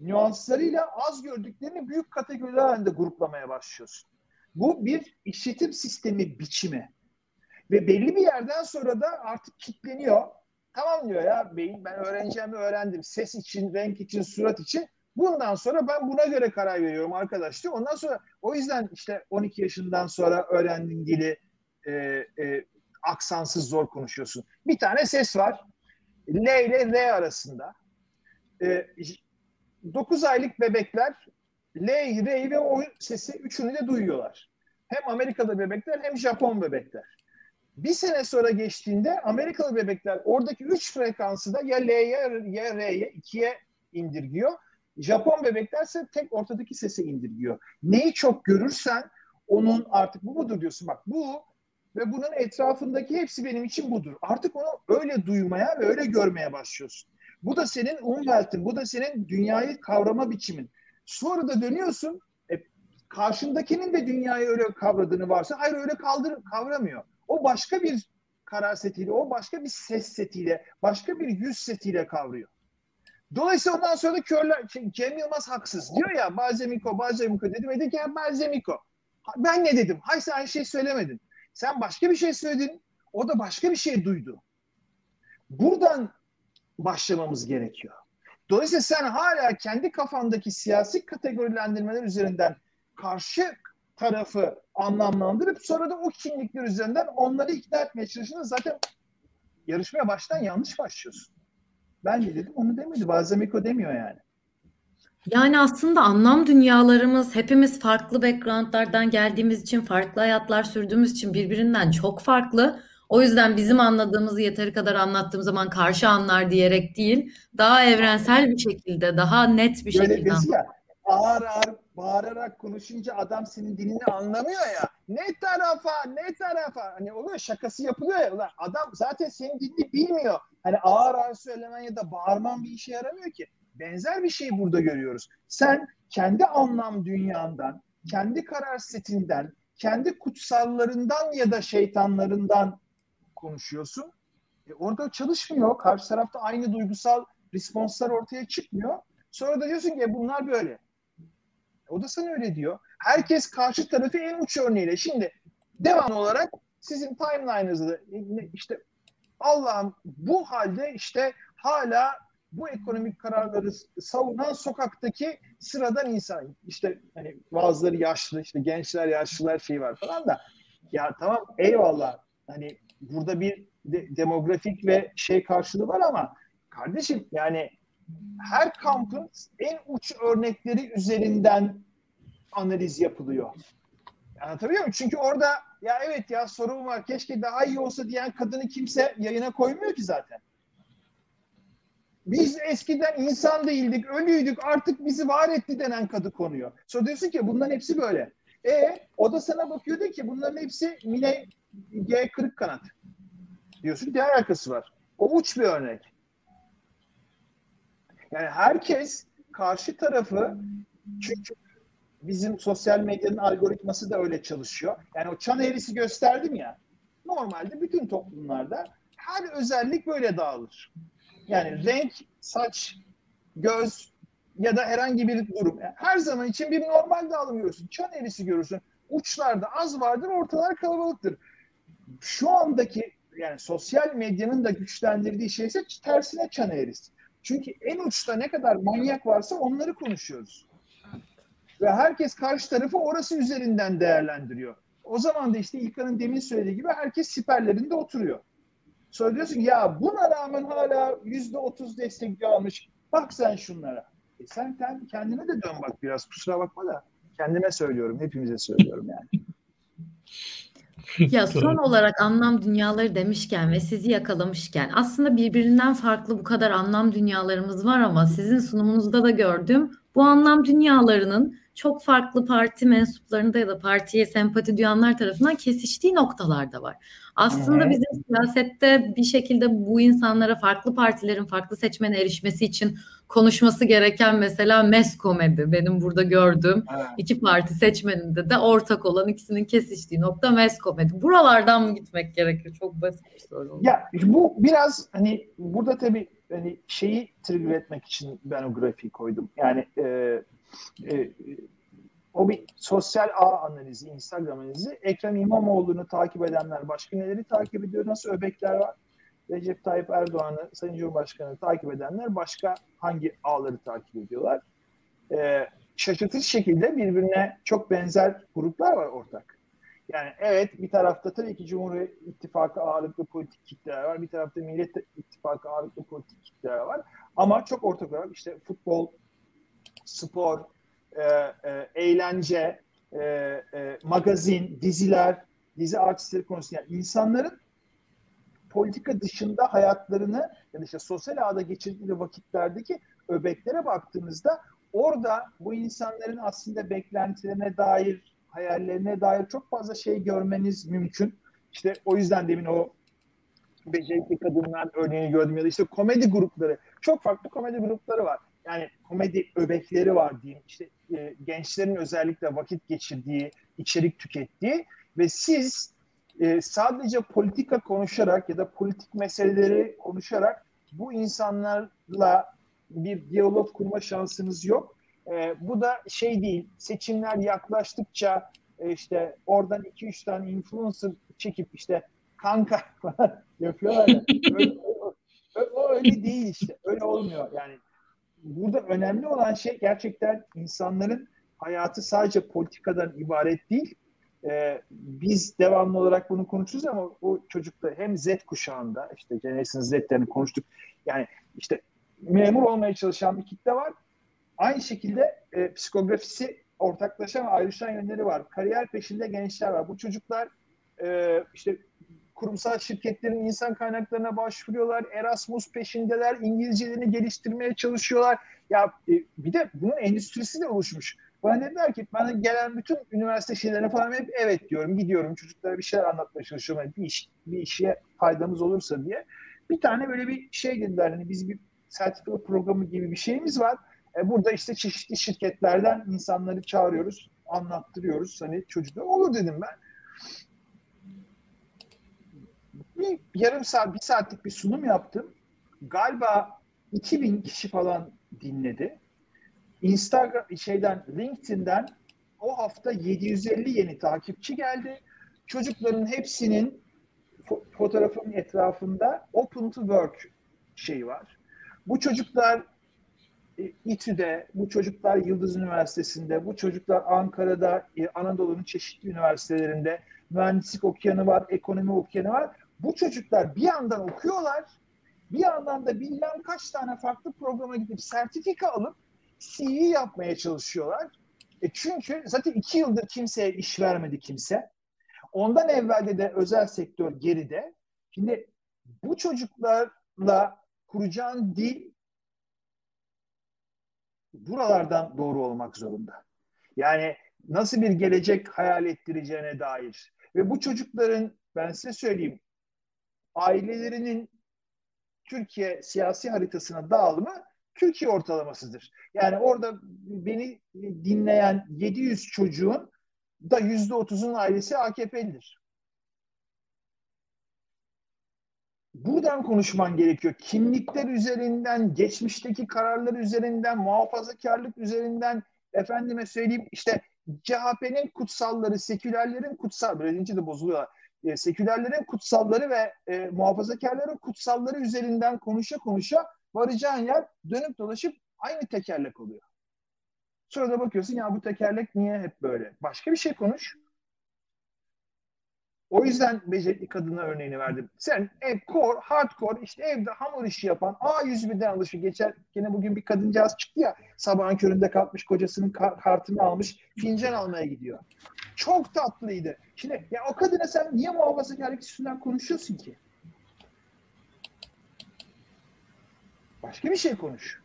B: nüanslarıyla az gördüklerini büyük kategoriler halinde gruplamaya başlıyorsun. Bu bir işletim sistemi biçimi. Ve belli bir yerden sonra da artık kitleniyor. Tamam diyor ya beyin ben öğreneceğimi öğrendim. Ses için, renk için, surat için. Bundan sonra ben buna göre karar veriyorum arkadaş diyor. Ondan sonra o yüzden işte 12 yaşından sonra öğrendiğin dili e, e, aksansız zor konuşuyorsun. Bir tane ses var. L ile R arasında. E, 9 aylık bebekler L, R ve O sesi üçünü de duyuyorlar. Hem Amerikalı bebekler hem Japon bebekler. Bir sene sonra geçtiğinde Amerikalı bebekler oradaki üç frekansı da ya L'ye ya R'ye ikiye indirgiyor. Japon bebekler ise tek ortadaki sesi indirgiyor. Neyi çok görürsen onun artık bu mudur diyorsun. Bak bu ve bunun etrafındaki hepsi benim için budur. Artık onu öyle duymaya ve öyle görmeye başlıyorsun. Bu da senin umveltin, bu da senin dünyayı kavrama biçimin. Sonra da dönüyorsun, e, karşındakinin de dünyayı öyle kavradığını varsa, hayır öyle kaldır, kavramıyor. O başka bir karar setiyle, o başka bir ses setiyle, başka bir yüz setiyle kavruyor. Dolayısıyla ondan sonra da körler, Cem Yılmaz haksız. Diyor ya Balzemiko, Balzemiko dedim. Dedim ki ya Balzemiko. Ben ne dedim? Hayır sen aynı şey söylemedin. Sen başka bir şey söyledin. O da başka bir şey duydu. Buradan başlamamız gerekiyor. Dolayısıyla sen hala kendi kafandaki siyasi kategorilendirmeler üzerinden karşı tarafı anlamlandırıp sonra da o kimlikler üzerinden onları ikna etmeye çalıştığında zaten yarışmaya baştan yanlış başlıyorsun. Ben de dedim onu demedi. Balzamiko demiyor yani.
A: Yani aslında anlam dünyalarımız hepimiz farklı backgroundlardan geldiğimiz için, farklı hayatlar sürdüğümüz için birbirinden çok farklı. O yüzden bizim anladığımızı yeteri kadar anlattığım zaman karşı anlar diyerek değil, daha evrensel bir şekilde, daha net bir
B: Böyle
A: şekilde.
B: ya, ağır ağır bağırarak konuşunca adam senin dilini anlamıyor ya. Ne tarafa, ne tarafa. Hani oluyor şakası yapılıyor ya. Ulan adam zaten senin dilini bilmiyor. Hani ağır ağır söylemen ya da bağırman bir işe yaramıyor ki. Benzer bir şey burada görüyoruz. Sen kendi anlam dünyandan, kendi karar setinden, kendi kutsallarından ya da şeytanlarından konuşuyorsun. E orada çalışmıyor. Karşı tarafta aynı duygusal responslar ortaya çıkmıyor. Sonra da diyorsun ki bunlar böyle. O da sana öyle diyor. Herkes karşı tarafı en uç örneğiyle. Şimdi devamlı olarak sizin timeline'ınızda işte Allah'ım bu halde işte hala bu ekonomik kararları savunan sokaktaki sıradan insan. İşte hani bazıları yaşlı, işte gençler, yaşlılar şey var falan da ya tamam eyvallah. Hani burada bir de, demografik ve şey karşılığı var ama kardeşim yani her kampın en uç örnekleri üzerinden analiz yapılıyor. Anlatabiliyor muyum? Çünkü orada ya evet ya sorun var keşke daha iyi olsa diyen kadını kimse yayına koymuyor ki zaten. Biz eskiden insan değildik, ölüydük, artık bizi var etti denen kadı konuyor. Sonra diyorsun ki bunların hepsi böyle. E o da sana bakıyor diyor ki bunların hepsi Mine G kırık kanat. Diyorsun ki alakası var. O uç bir örnek. Yani herkes karşı tarafı çünkü bizim sosyal medyanın algoritması da öyle çalışıyor. Yani o çan eğrisi gösterdim ya. Normalde bütün toplumlarda her özellik böyle dağılır. Yani renk, saç, göz ya da herhangi bir durum. Yani her zaman için bir normal dağılım görürsün. Çan eğrisi görürsün. Uçlarda az vardır, ortalar kalabalıktır. Şu andaki yani sosyal medyanın da güçlendirdiği şey ise tersine çan eğrisi. Çünkü en uçta ne kadar manyak varsa onları konuşuyoruz. Ve herkes karşı tarafı orası üzerinden değerlendiriyor. O zaman da işte İlkan'ın demin söylediği gibi herkes siperlerinde oturuyor. Sonra diyorsun ya buna rağmen hala yüzde otuz destekli almış. Bak sen şunlara. E sen kendine de dön bak biraz kusura bakma da kendime söylüyorum hepimize söylüyorum yani.
A: Ya son olarak anlam dünyaları demişken ve sizi yakalamışken aslında birbirinden farklı bu kadar anlam dünyalarımız var ama sizin sunumunuzda da gördüm. Bu anlam dünyalarının çok farklı parti mensuplarında ya da partiye sempati duyanlar tarafından kesiştiği noktalarda var. Aslında bizim siyasette bir şekilde bu insanlara farklı partilerin farklı seçmene erişmesi için konuşması gereken mesela mes komedi. Benim burada gördüğüm evet. iki parti seçmeninde de ortak olan ikisinin kesiştiği nokta mes komedi. Buralardan mı gitmek gerekiyor? Çok basit bir soru.
B: Ya bu biraz hani burada tabii hani şeyi trigger etmek için ben o grafiği koydum. Yani e, e, o bir sosyal ağ analizi, Instagram analizi. Ekrem İmamoğlu'nu takip edenler başka neleri takip ediyor? Nasıl öbekler var? Recep Tayyip Erdoğan'ı, Sayın Cumhurbaşkanı takip edenler başka hangi ağları takip ediyorlar? Ee, şaşırtıcı şekilde birbirine çok benzer gruplar var ortak. Yani evet bir tarafta tabii ki Cumhur İttifakı ağırlıklı politik kitleler var. Bir tarafta Millet İttifakı ağırlıklı politik kitleler var. Ama çok ortak olarak işte futbol, spor, e, e, eğlence, e, e, magazin, diziler, dizi artistleri konusunda yani insanların politika dışında hayatlarını ya da işte sosyal ağda geçirdikleri vakitlerdeki öbeklere baktığımızda orada bu insanların aslında beklentilerine dair, hayallerine dair çok fazla şey görmeniz mümkün. İşte o yüzden demin o becerikli kadınlar örneğini gördüm ya da işte komedi grupları. Çok farklı komedi grupları var. Yani komedi öbekleri var diyeyim. İşte e, gençlerin özellikle vakit geçirdiği, içerik tükettiği ve siz e, sadece politika konuşarak ya da politik meseleleri konuşarak bu insanlarla bir diyalog kurma şansınız yok. E, bu da şey değil, seçimler yaklaştıkça e, işte oradan 2-3 tane influencer çekip işte kanka yapıyorlar ya. Öyle, öyle, o öyle değil işte. Öyle olmuyor. Yani burada önemli olan şey gerçekten insanların hayatı sadece politikadan ibaret değil. Ee, biz devamlı olarak bunu konuşuyoruz ama o çocukta hem Z kuşağında işte Generation Z'lerini konuştuk. Yani işte memur olmaya çalışan bir kitle var. Aynı şekilde e, psikografisi ortaklaşan ayrışan yönleri var. Kariyer peşinde gençler var. Bu çocuklar e, işte kurumsal şirketlerin insan kaynaklarına başvuruyorlar. Erasmus peşindeler. İngilizcelerini geliştirmeye çalışıyorlar. Ya e, bir de bunun endüstrisi de oluşmuş. Bana dediler ki bana gelen bütün üniversite şeylerine falan hep evet diyorum. Gidiyorum çocuklara bir şeyler anlatmaya çalışıyorum. Yani bir, iş, bir işe faydamız olursa diye. Bir tane böyle bir şey dediler. Hani biz bir sertifika programı gibi bir şeyimiz var. E, burada işte çeşitli şirketlerden insanları çağırıyoruz. Anlattırıyoruz. Hani çocuklar olur dedim ben bir yarım saat, bir saatlik bir sunum yaptım. Galiba 2000 kişi falan dinledi. Instagram şeyden LinkedIn'den o hafta 750 yeni takipçi geldi. Çocukların hepsinin fo- fotoğrafın etrafında Open to Work şeyi var. Bu çocuklar e, İTÜ'de, bu çocuklar Yıldız Üniversitesi'nde, bu çocuklar Ankara'da, e, Anadolu'nun çeşitli üniversitelerinde mühendislik okuyanı var, ekonomi okuyanı var. Bu çocuklar bir yandan okuyorlar, bir yandan da bilmem kaç tane farklı programa gidip sertifika alıp CV yapmaya çalışıyorlar. E çünkü zaten iki yıldır kimseye iş vermedi kimse. Ondan evvelde de özel sektör geride. Şimdi bu çocuklarla kuracağın dil buralardan doğru olmak zorunda. Yani nasıl bir gelecek hayal ettireceğine dair. Ve bu çocukların ben size söyleyeyim ailelerinin Türkiye siyasi haritasına dağılımı Türkiye ortalamasıdır. Yani orada beni dinleyen 700 çocuğun da %30'un ailesi AKP'lidir. Buradan konuşman gerekiyor. Kimlikler üzerinden, geçmişteki kararlar üzerinden, muhafazakarlık üzerinden, efendime söyleyeyim işte CHP'nin kutsalları, sekülerlerin kutsal, birinci de bozuluyorlar e, sekülerlerin kutsalları ve e, muhafazakarların kutsalları üzerinden konuşa konuşa varacağın yer dönüp dolaşıp aynı tekerlek oluyor. Sonra da bakıyorsun ya bu tekerlek niye hep böyle? Başka bir şey konuş. O yüzden becerikli kadına örneğini verdim. Sen ev core, hardcore işte evde hamur işi yapan A101'den alışı geçer. Yine bugün bir kadıncağız çıktı ya sabahın köründe kalkmış kocasının kartını almış fincan almaya gidiyor. Çok tatlıydı. Şimdi ya o kadına sen niye muhafazakarlık üstünden konuşuyorsun ki? Başka bir şey konuş.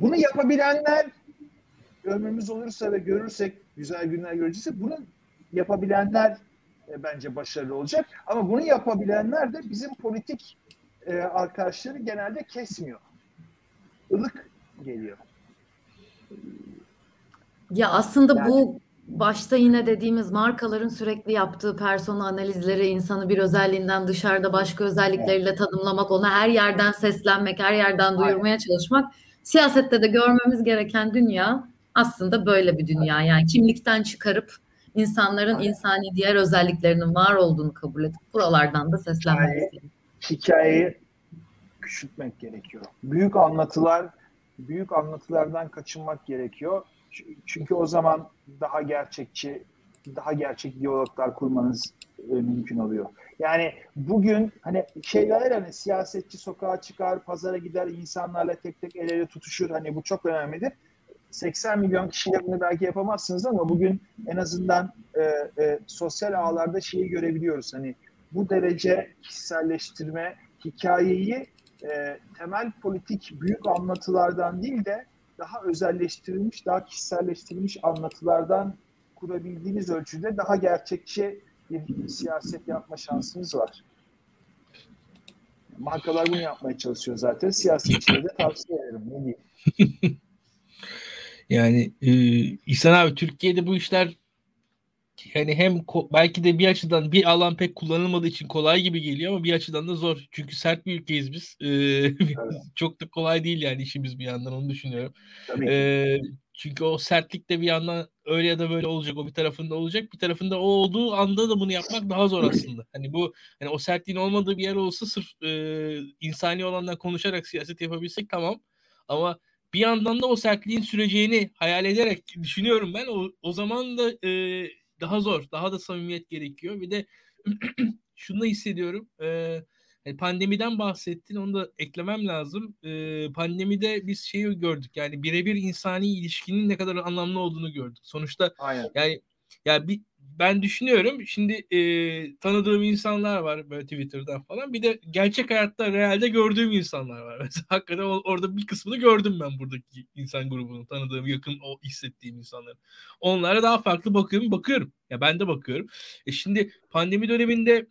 B: Bunu yapabilenler ömrümüz olursa ve görürsek güzel günler göreceğiz. Bunu yapabilenler e, bence başarılı olacak. Ama bunu yapabilenler de bizim politik e, arkadaşları genelde kesmiyor. Ilık geliyor.
A: Ya aslında yani, bu başta yine dediğimiz markaların sürekli yaptığı persona analizleri insanı bir özelliğinden dışarıda başka özellikleriyle tanımlamak, ona her yerden seslenmek, her yerden duyurmaya çalışmak siyasette de görmemiz gereken dünya aslında böyle bir dünya. Yani kimlikten çıkarıp insanların insani diğer özelliklerinin var olduğunu kabul edip buralardan da seslenmemiz
B: gerekiyor. Hikayeyi küçültmek gerekiyor. Büyük anlatılar, büyük anlatılardan kaçınmak gerekiyor. Çünkü o zaman daha gerçekçi, daha gerçek diyaloglar kurmanız e, mümkün oluyor. Yani bugün hani şeyler hani siyasetçi sokağa çıkar, pazara gider, insanlarla tek tek el ele tutuşur. Hani bu çok önemlidir. 80 milyon kişiyle bunu belki yapamazsınız ama bugün en azından e, e, sosyal ağlarda şeyi görebiliyoruz. Hani bu derece kişiselleştirme hikayeyi e, temel politik büyük anlatılardan değil de daha özelleştirilmiş, daha kişiselleştirilmiş anlatılardan kurabildiğiniz ölçüde daha gerçekçi bir siyaset yapma şansınız var. Markalar bunu yapmaya çalışıyor zaten. Siyasetçilere de tavsiye ederim. Ne diyeyim?
C: Yani e, İhsan abi Türkiye'de bu işler yani hem belki de bir açıdan bir alan pek kullanılmadığı için kolay gibi geliyor ama bir açıdan da zor. Çünkü sert bir ülkeyiz biz. Ee, evet. çok da kolay değil yani işimiz bir yandan onu düşünüyorum. Ee, çünkü o sertlik de bir yandan öyle ya da böyle olacak. O bir tarafında olacak. Bir tarafında o olduğu anda da bunu yapmak daha zor aslında. Hani bu hani o sertliğin olmadığı bir yer olsa sırf e, insani olandan konuşarak siyaset yapabilsek tamam. Ama bir yandan da o sertliğin süreceğini hayal ederek düşünüyorum ben. O, o zaman da e, daha zor, daha da samimiyet gerekiyor. Bir de şunu da hissediyorum. E, pandemiden bahsettin, onu da eklemem lazım. E, pandemide biz şeyi gördük. Yani birebir insani ilişkinin ne kadar anlamlı olduğunu gördük. Sonuçta Aynen. yani ya bir ben düşünüyorum şimdi e, tanıdığım insanlar var böyle Twitter'dan falan. Bir de gerçek hayatta realde gördüğüm insanlar var. Mesela hakikaten orada bir kısmını gördüm ben buradaki insan grubunu. Tanıdığım, yakın o hissettiğim insanları. Onlara daha farklı bakıyorum. Bakıyorum. Ya ben de bakıyorum. E şimdi pandemi döneminde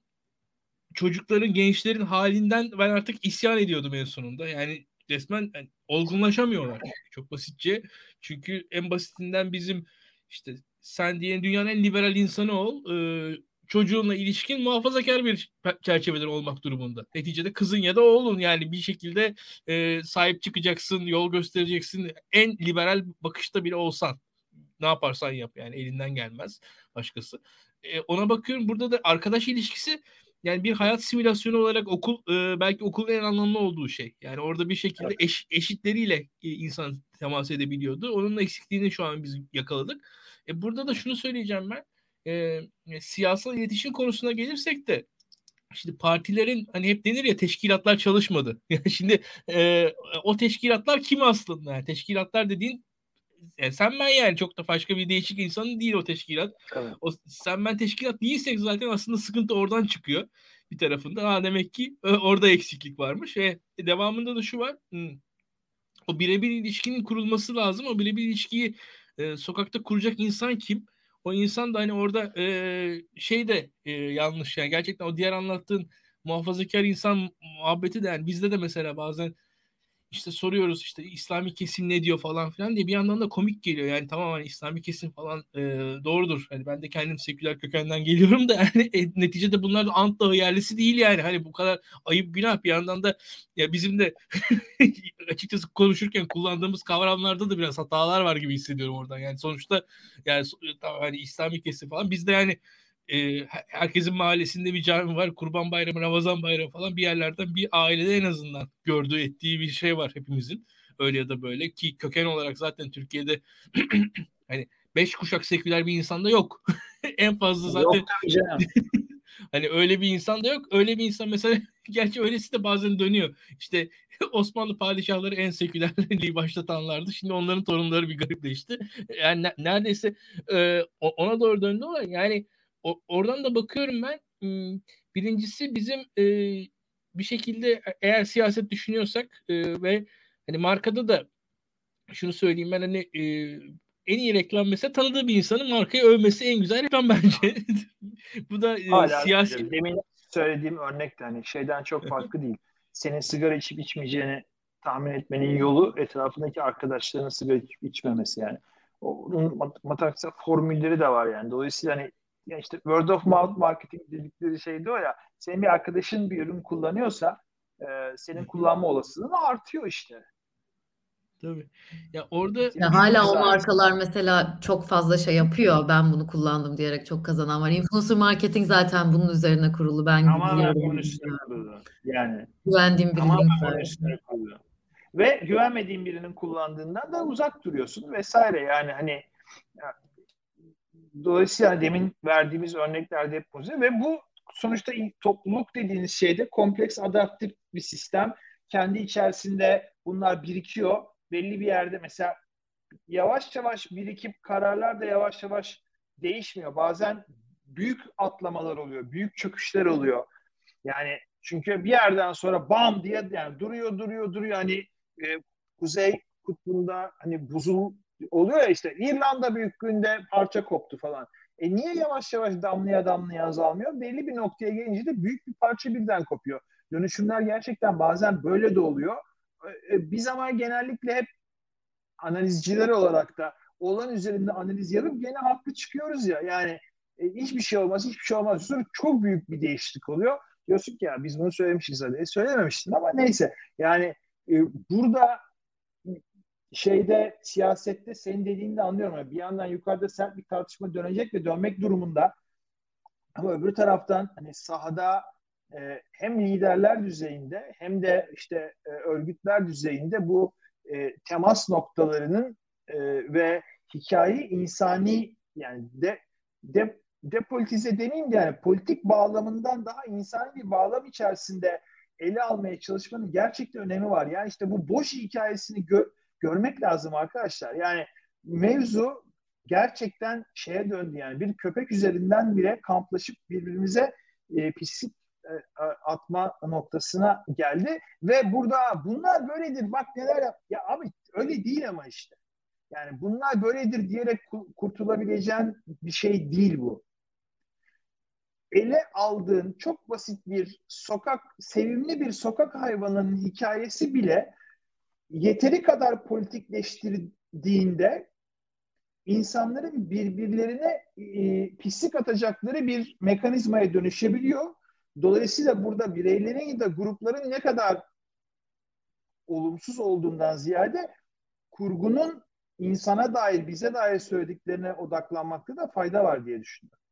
C: çocukların, gençlerin halinden ben artık isyan ediyordum en sonunda. Yani resmen yani, olgunlaşamıyorlar. Çok basitçe. Çünkü en basitinden bizim işte sen diye dünyanın en liberal insanı ol. E, çocuğunla ilişkin muhafazakar bir çerçeveden olmak durumunda. Neticede kızın ya da oğlun yani bir şekilde e, sahip çıkacaksın, yol göstereceksin. En liberal bakışta bile olsan ne yaparsan yap yani elinden gelmez başkası. E, ona bakıyorum burada da arkadaş ilişkisi yani bir hayat simülasyonu olarak okul e, belki okulun en anlamlı olduğu şey. Yani orada bir şekilde eş, eşitleriyle e, insan temas edebiliyordu. Onun eksikliğini şu an biz yakaladık. E, burada da şunu söyleyeceğim ben. E, siyasal iletişim konusuna gelirsek de Şimdi partilerin hani hep denir ya teşkilatlar çalışmadı. Yani şimdi e, o teşkilatlar kim aslında? Yani teşkilatlar dediğin yani sen ben yani çok da başka bir değişik insanın değil o teşkilat. Evet. O sen ben teşkilat değilsek zaten aslında sıkıntı oradan çıkıyor bir tarafında. Ha demek ki orada eksiklik varmış. E, devamında da şu var. Hmm, o birebir ilişkinin kurulması lazım. O birebir ilişkiyi e, sokakta kuracak insan kim? O insan da hani orada e, şey de e, yanlış yani gerçekten o diğer anlattığın muhafazakar insan muhabbeti de yani bizde de mesela bazen işte soruyoruz işte İslami kesim ne diyor falan filan diye bir yandan da komik geliyor. Yani tamam hani İslami kesim falan e, doğrudur. Hani ben de kendim seküler kökenden geliyorum da yani e, neticede bunlar Ant Dağı yerlisi değil yani. Hani bu kadar ayıp günah bir yandan da ya bizim de açıkçası konuşurken kullandığımız kavramlarda da biraz hatalar var gibi hissediyorum oradan. Yani sonuçta yani hani İslami kesim falan biz de yani e, herkesin mahallesinde bir cami var. Kurban Bayramı, Ramazan Bayramı falan bir yerlerden bir ailede en azından gördüğü ettiği bir şey var hepimizin. Öyle ya da böyle ki köken olarak zaten Türkiye'de hani beş kuşak seküler bir insanda yok. en fazla zaten Hani öyle bir insan da yok. Öyle bir insan mesela gerçi öylesi de bazen dönüyor. İşte Osmanlı padişahları en sekülerliği başlatanlardı. Şimdi onların torunları bir garipleşti. Yani ne, neredeyse e, ona doğru döndü olay. Yani o, oradan da bakıyorum ben. Birincisi bizim e, bir şekilde e, eğer siyaset düşünüyorsak e, ve hani markada da şunu söyleyeyim ben hani e, en iyi reklam mesela tanıdığı bir insanın markayı övmesi en güzel reklam bence. Bu da e, Hala siyasi.
B: Demin söylediğim örnek de hani şeyden çok farklı değil. Senin sigara içip içmeyeceğini tahmin etmenin yolu etrafındaki arkadaşlarının sigara içip içmemesi yani. Onun matematiksel formülleri de var yani. Dolayısıyla hani ya işte word of mouth marketing dedikleri şey de o ya. Senin bir arkadaşın bir ürün kullanıyorsa e, senin kullanma olasılığın artıyor işte.
C: Tabii. Ya orada
A: ya hala o markalar mesela çok fazla şey yapıyor. Ben bunu kullandım diyerek çok kazanan var. Influencer marketing zaten bunun üzerine kurulu. Ben
B: Tamamen bunun üstüne kurulu. Yani.
A: Güvendiğim birinin
B: Tamamen üstüne kurulu. Ve güvenmediğin birinin kullandığından da uzak duruyorsun vesaire. Yani hani dolayısıyla demin verdiğimiz örneklerde hep pozitif ve bu sonuçta topluluk dediğiniz şeyde kompleks adaptif bir sistem. Kendi içerisinde bunlar birikiyor belli bir yerde mesela yavaş yavaş birikip kararlar da yavaş yavaş değişmiyor. Bazen büyük atlamalar oluyor, büyük çöküşler oluyor. Yani çünkü bir yerden sonra bam diye yani duruyor duruyor duruyor hani e, kuzey kutbunda hani buzul oluyor ya işte İrlanda büyüklüğünde parça koptu falan. E niye yavaş yavaş damlaya damlaya azalmıyor? Belli bir noktaya gelince de büyük bir parça birden kopuyor. Dönüşümler gerçekten bazen böyle de oluyor. E, biz ama genellikle hep analizciler olarak da olan üzerinde analiz yapıp gene haklı çıkıyoruz ya. Yani e, hiçbir şey olmaz, hiçbir şey olmaz. Sonra çok büyük bir değişiklik oluyor. Diyorsun ki ya biz bunu söylemişiz hadi. E, söylememiştin ama neyse. Yani e, burada şeyde siyasette senin dediğini de anlıyorum. Yani bir yandan yukarıda sert bir tartışma dönecek ve dönmek durumunda. Ama öbür taraftan hani sahada e, hem liderler düzeyinde hem de işte e, örgütler düzeyinde bu e, temas noktalarının e, ve hikaye insani yani de, de depolitize demeyeyim de yani politik bağlamından daha insani bir bağlam içerisinde ele almaya çalışmanın gerçekten önemi var. Yani işte bu boş hikayesini gö- görmek lazım arkadaşlar. Yani mevzu gerçekten şeye döndü yani. Bir köpek üzerinden bile kamplaşıp birbirimize e, pislik e, atma noktasına geldi. Ve burada bunlar böyledir bak neler yap ya abi öyle değil ama işte. Yani bunlar böyledir diyerek kurtulabileceğin bir şey değil bu. Ele aldığın çok basit bir sokak sevimli bir sokak hayvanının hikayesi bile yeteri kadar politikleştirdiğinde insanların birbirlerine e, pislik atacakları bir mekanizmaya dönüşebiliyor Dolayısıyla burada bireylerin ya da grupların ne kadar olumsuz olduğundan ziyade kurgunun insana dair, bize dair söylediklerine odaklanmakta da fayda var diye düşünüyorum.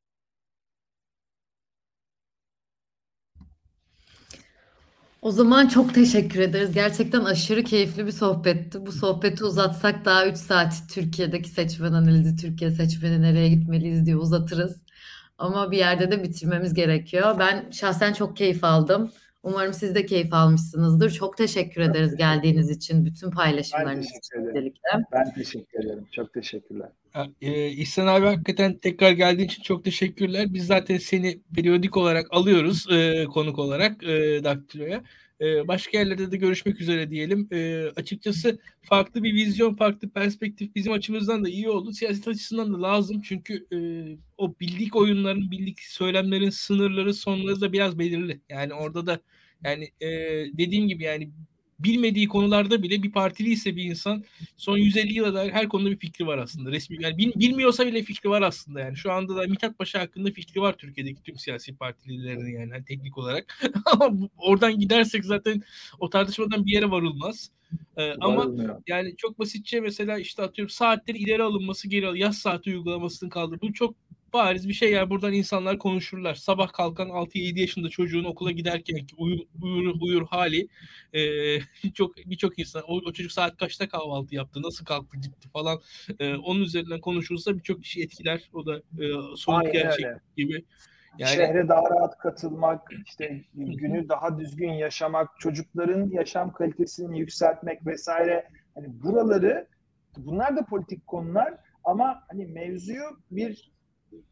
A: O zaman çok teşekkür ederiz. Gerçekten aşırı keyifli bir sohbetti. Bu sohbeti uzatsak daha 3 saat Türkiye'deki seçmen analizi, Türkiye seçmeni nereye gitmeliyiz diye uzatırız. Ama bir yerde de bitirmemiz gerekiyor. Ben şahsen çok keyif aldım. Umarım siz de keyif almışsınızdır. Çok teşekkür ederiz geldiğiniz için, bütün paylaşımlarınız için
B: özellikle. Ben teşekkür ederim. Çok teşekkürler.
C: Ee, İhsan abi hakikaten tekrar geldiğin için çok teşekkürler. Biz zaten seni periyodik olarak alıyoruz e, konuk olarak e, Daktilo'ya. Ee, başka yerlerde de görüşmek üzere diyelim. E, açıkçası farklı bir vizyon, farklı perspektif bizim açımızdan da iyi oldu. Siyaset açısından da lazım çünkü e, o bildik oyunların, bildik söylemlerin sınırları, sonları da biraz belirli. Yani orada da yani e, dediğim gibi yani bilmediği konularda bile bir partili ise bir insan son 150 yıla dair her konuda bir fikri var aslında. Resmi yani bil, bilmiyorsa bile fikri var aslında yani. Şu anda da Mithat Paşa hakkında fikri var Türkiye'deki tüm siyasi partililerin yani, yani teknik olarak. ama oradan gidersek zaten o tartışmadan bir yere varılmaz. Ee, ama yani çok basitçe mesela işte atıyorum saatleri ileri alınması geri al yaz saati uygulamasının kaldırılması bu çok bariz bir şey yani buradan insanlar konuşurlar. Sabah kalkan 6-7 yaşında çocuğun okula giderken uyur uyur, uyur hali e, çok birçok insan o, o çocuk saat kaçta kahvaltı yaptı, nasıl kalktı gitti falan e, onun üzerinden konuşulsa birçok kişi etkiler. O da e, soğuk gerçek gibi.
B: Yani, Şehre daha rahat katılmak, işte günü daha düzgün yaşamak, çocukların yaşam kalitesini yükseltmek vesaire. Hani buraları bunlar da politik konular ama hani mevzuyu bir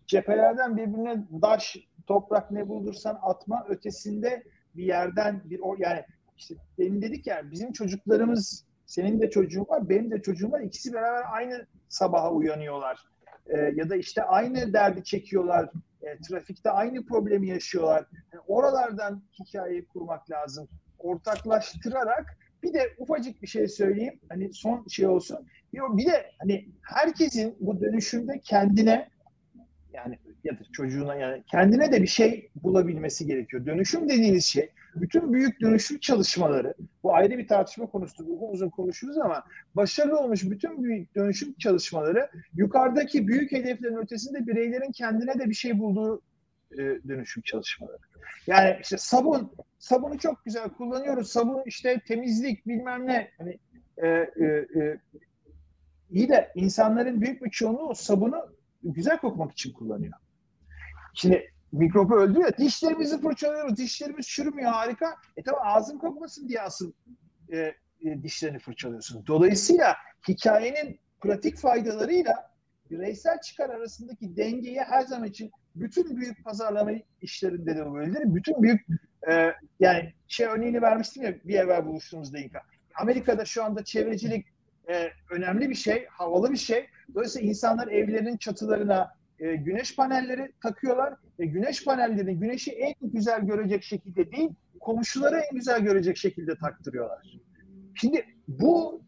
B: cephelerden birbirine daş, toprak ne bulursan atma ötesinde bir yerden bir o yani işte demin dedik ya bizim çocuklarımız senin de çocuğun var, benim de çocuğum var. İkisi beraber aynı sabaha uyanıyorlar. Ee, ya da işte aynı derdi çekiyorlar. E, trafikte aynı problemi yaşıyorlar. Yani oralardan hikayeyi kurmak lazım. Ortaklaştırarak bir de ufacık bir şey söyleyeyim. Hani son şey olsun. Bir de hani herkesin bu dönüşümde kendine yani ya da çocuğuna yani kendine de bir şey bulabilmesi gerekiyor. Dönüşüm dediğiniz şey bütün büyük dönüşüm çalışmaları bu ayrı bir tartışma konusu uzun uzun konuşuruz ama başarılı olmuş bütün büyük dönüşüm çalışmaları yukarıdaki büyük hedeflerin ötesinde bireylerin kendine de bir şey bulduğu e, dönüşüm çalışmaları. Yani işte sabun sabunu çok güzel kullanıyoruz. Sabun işte temizlik bilmem ne hani e, e, e, iyi de insanların büyük bir çoğunluğu sabunu güzel kokmak için kullanıyor. Şimdi mikrobu öldü ya dişlerimizi fırçalıyoruz. Dişlerimiz çürümüyor harika. E tamam ağzın kokmasın diye asıl e, e, dişlerini fırçalıyorsun. Dolayısıyla hikayenin pratik faydalarıyla bireysel çıkar arasındaki dengeyi her zaman için bütün büyük pazarlama işlerinde de böyledir. Bütün büyük e, yani şey örneğini vermiştim ya bir evvel buluştuğumuzda İnka. Amerika'da şu anda çevrecilik e, önemli bir şey, havalı bir şey. Dolayısıyla insanlar evlerinin çatılarına e, güneş panelleri takıyorlar ve güneş panellerini güneşi en güzel görecek şekilde değil, komşuları en güzel görecek şekilde taktırıyorlar. Şimdi bu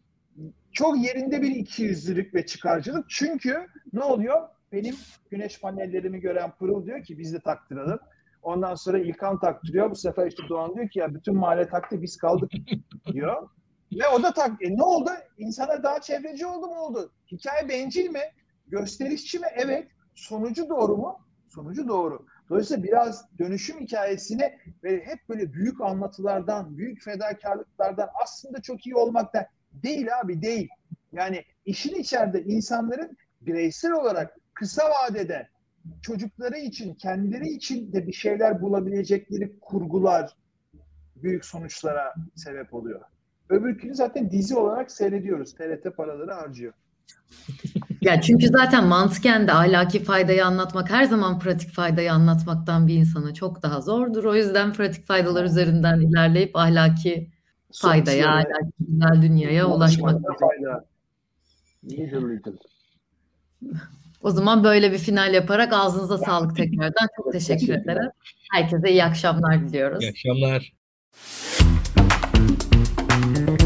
B: çok yerinde bir ikiyüzlülük ve çıkarcılık. Çünkü ne oluyor? Benim güneş panellerimi gören Pırıl diyor ki biz de taktıralım. Ondan sonra İlkan taktırıyor. Bu sefer işte Doğan diyor ki ya bütün mahalle taktı biz kaldık diyor. Ve o da tak. E ne oldu? İnsanlar daha çevreci oldu mu oldu? Hikaye bencil mi? Gösterişçi mi? Evet. Sonucu doğru mu? Sonucu doğru. Dolayısıyla biraz dönüşüm hikayesini ve hep böyle büyük anlatılardan, büyük fedakarlıklardan aslında çok iyi olmaktan değil abi değil. Yani işin içeride insanların bireysel olarak kısa vadede çocukları için, kendileri için de bir şeyler bulabilecekleri kurgular büyük sonuçlara sebep oluyor. Öbürkünü zaten dizi olarak seyrediyoruz. TRT paraları harcıyor.
A: Ya çünkü zaten mantıken de ahlaki faydayı anlatmak her zaman pratik faydayı anlatmaktan bir insana çok daha zordur. O yüzden pratik faydalar üzerinden ilerleyip ahlaki faydaya, ahlaki güzel dünyaya ulaşmak. Fayda. O zaman böyle bir final yaparak ağzınıza sağlık tekrardan. Çok teşekkür ederim. Herkese iyi akşamlar diliyoruz.
C: İyi akşamlar. Thank you.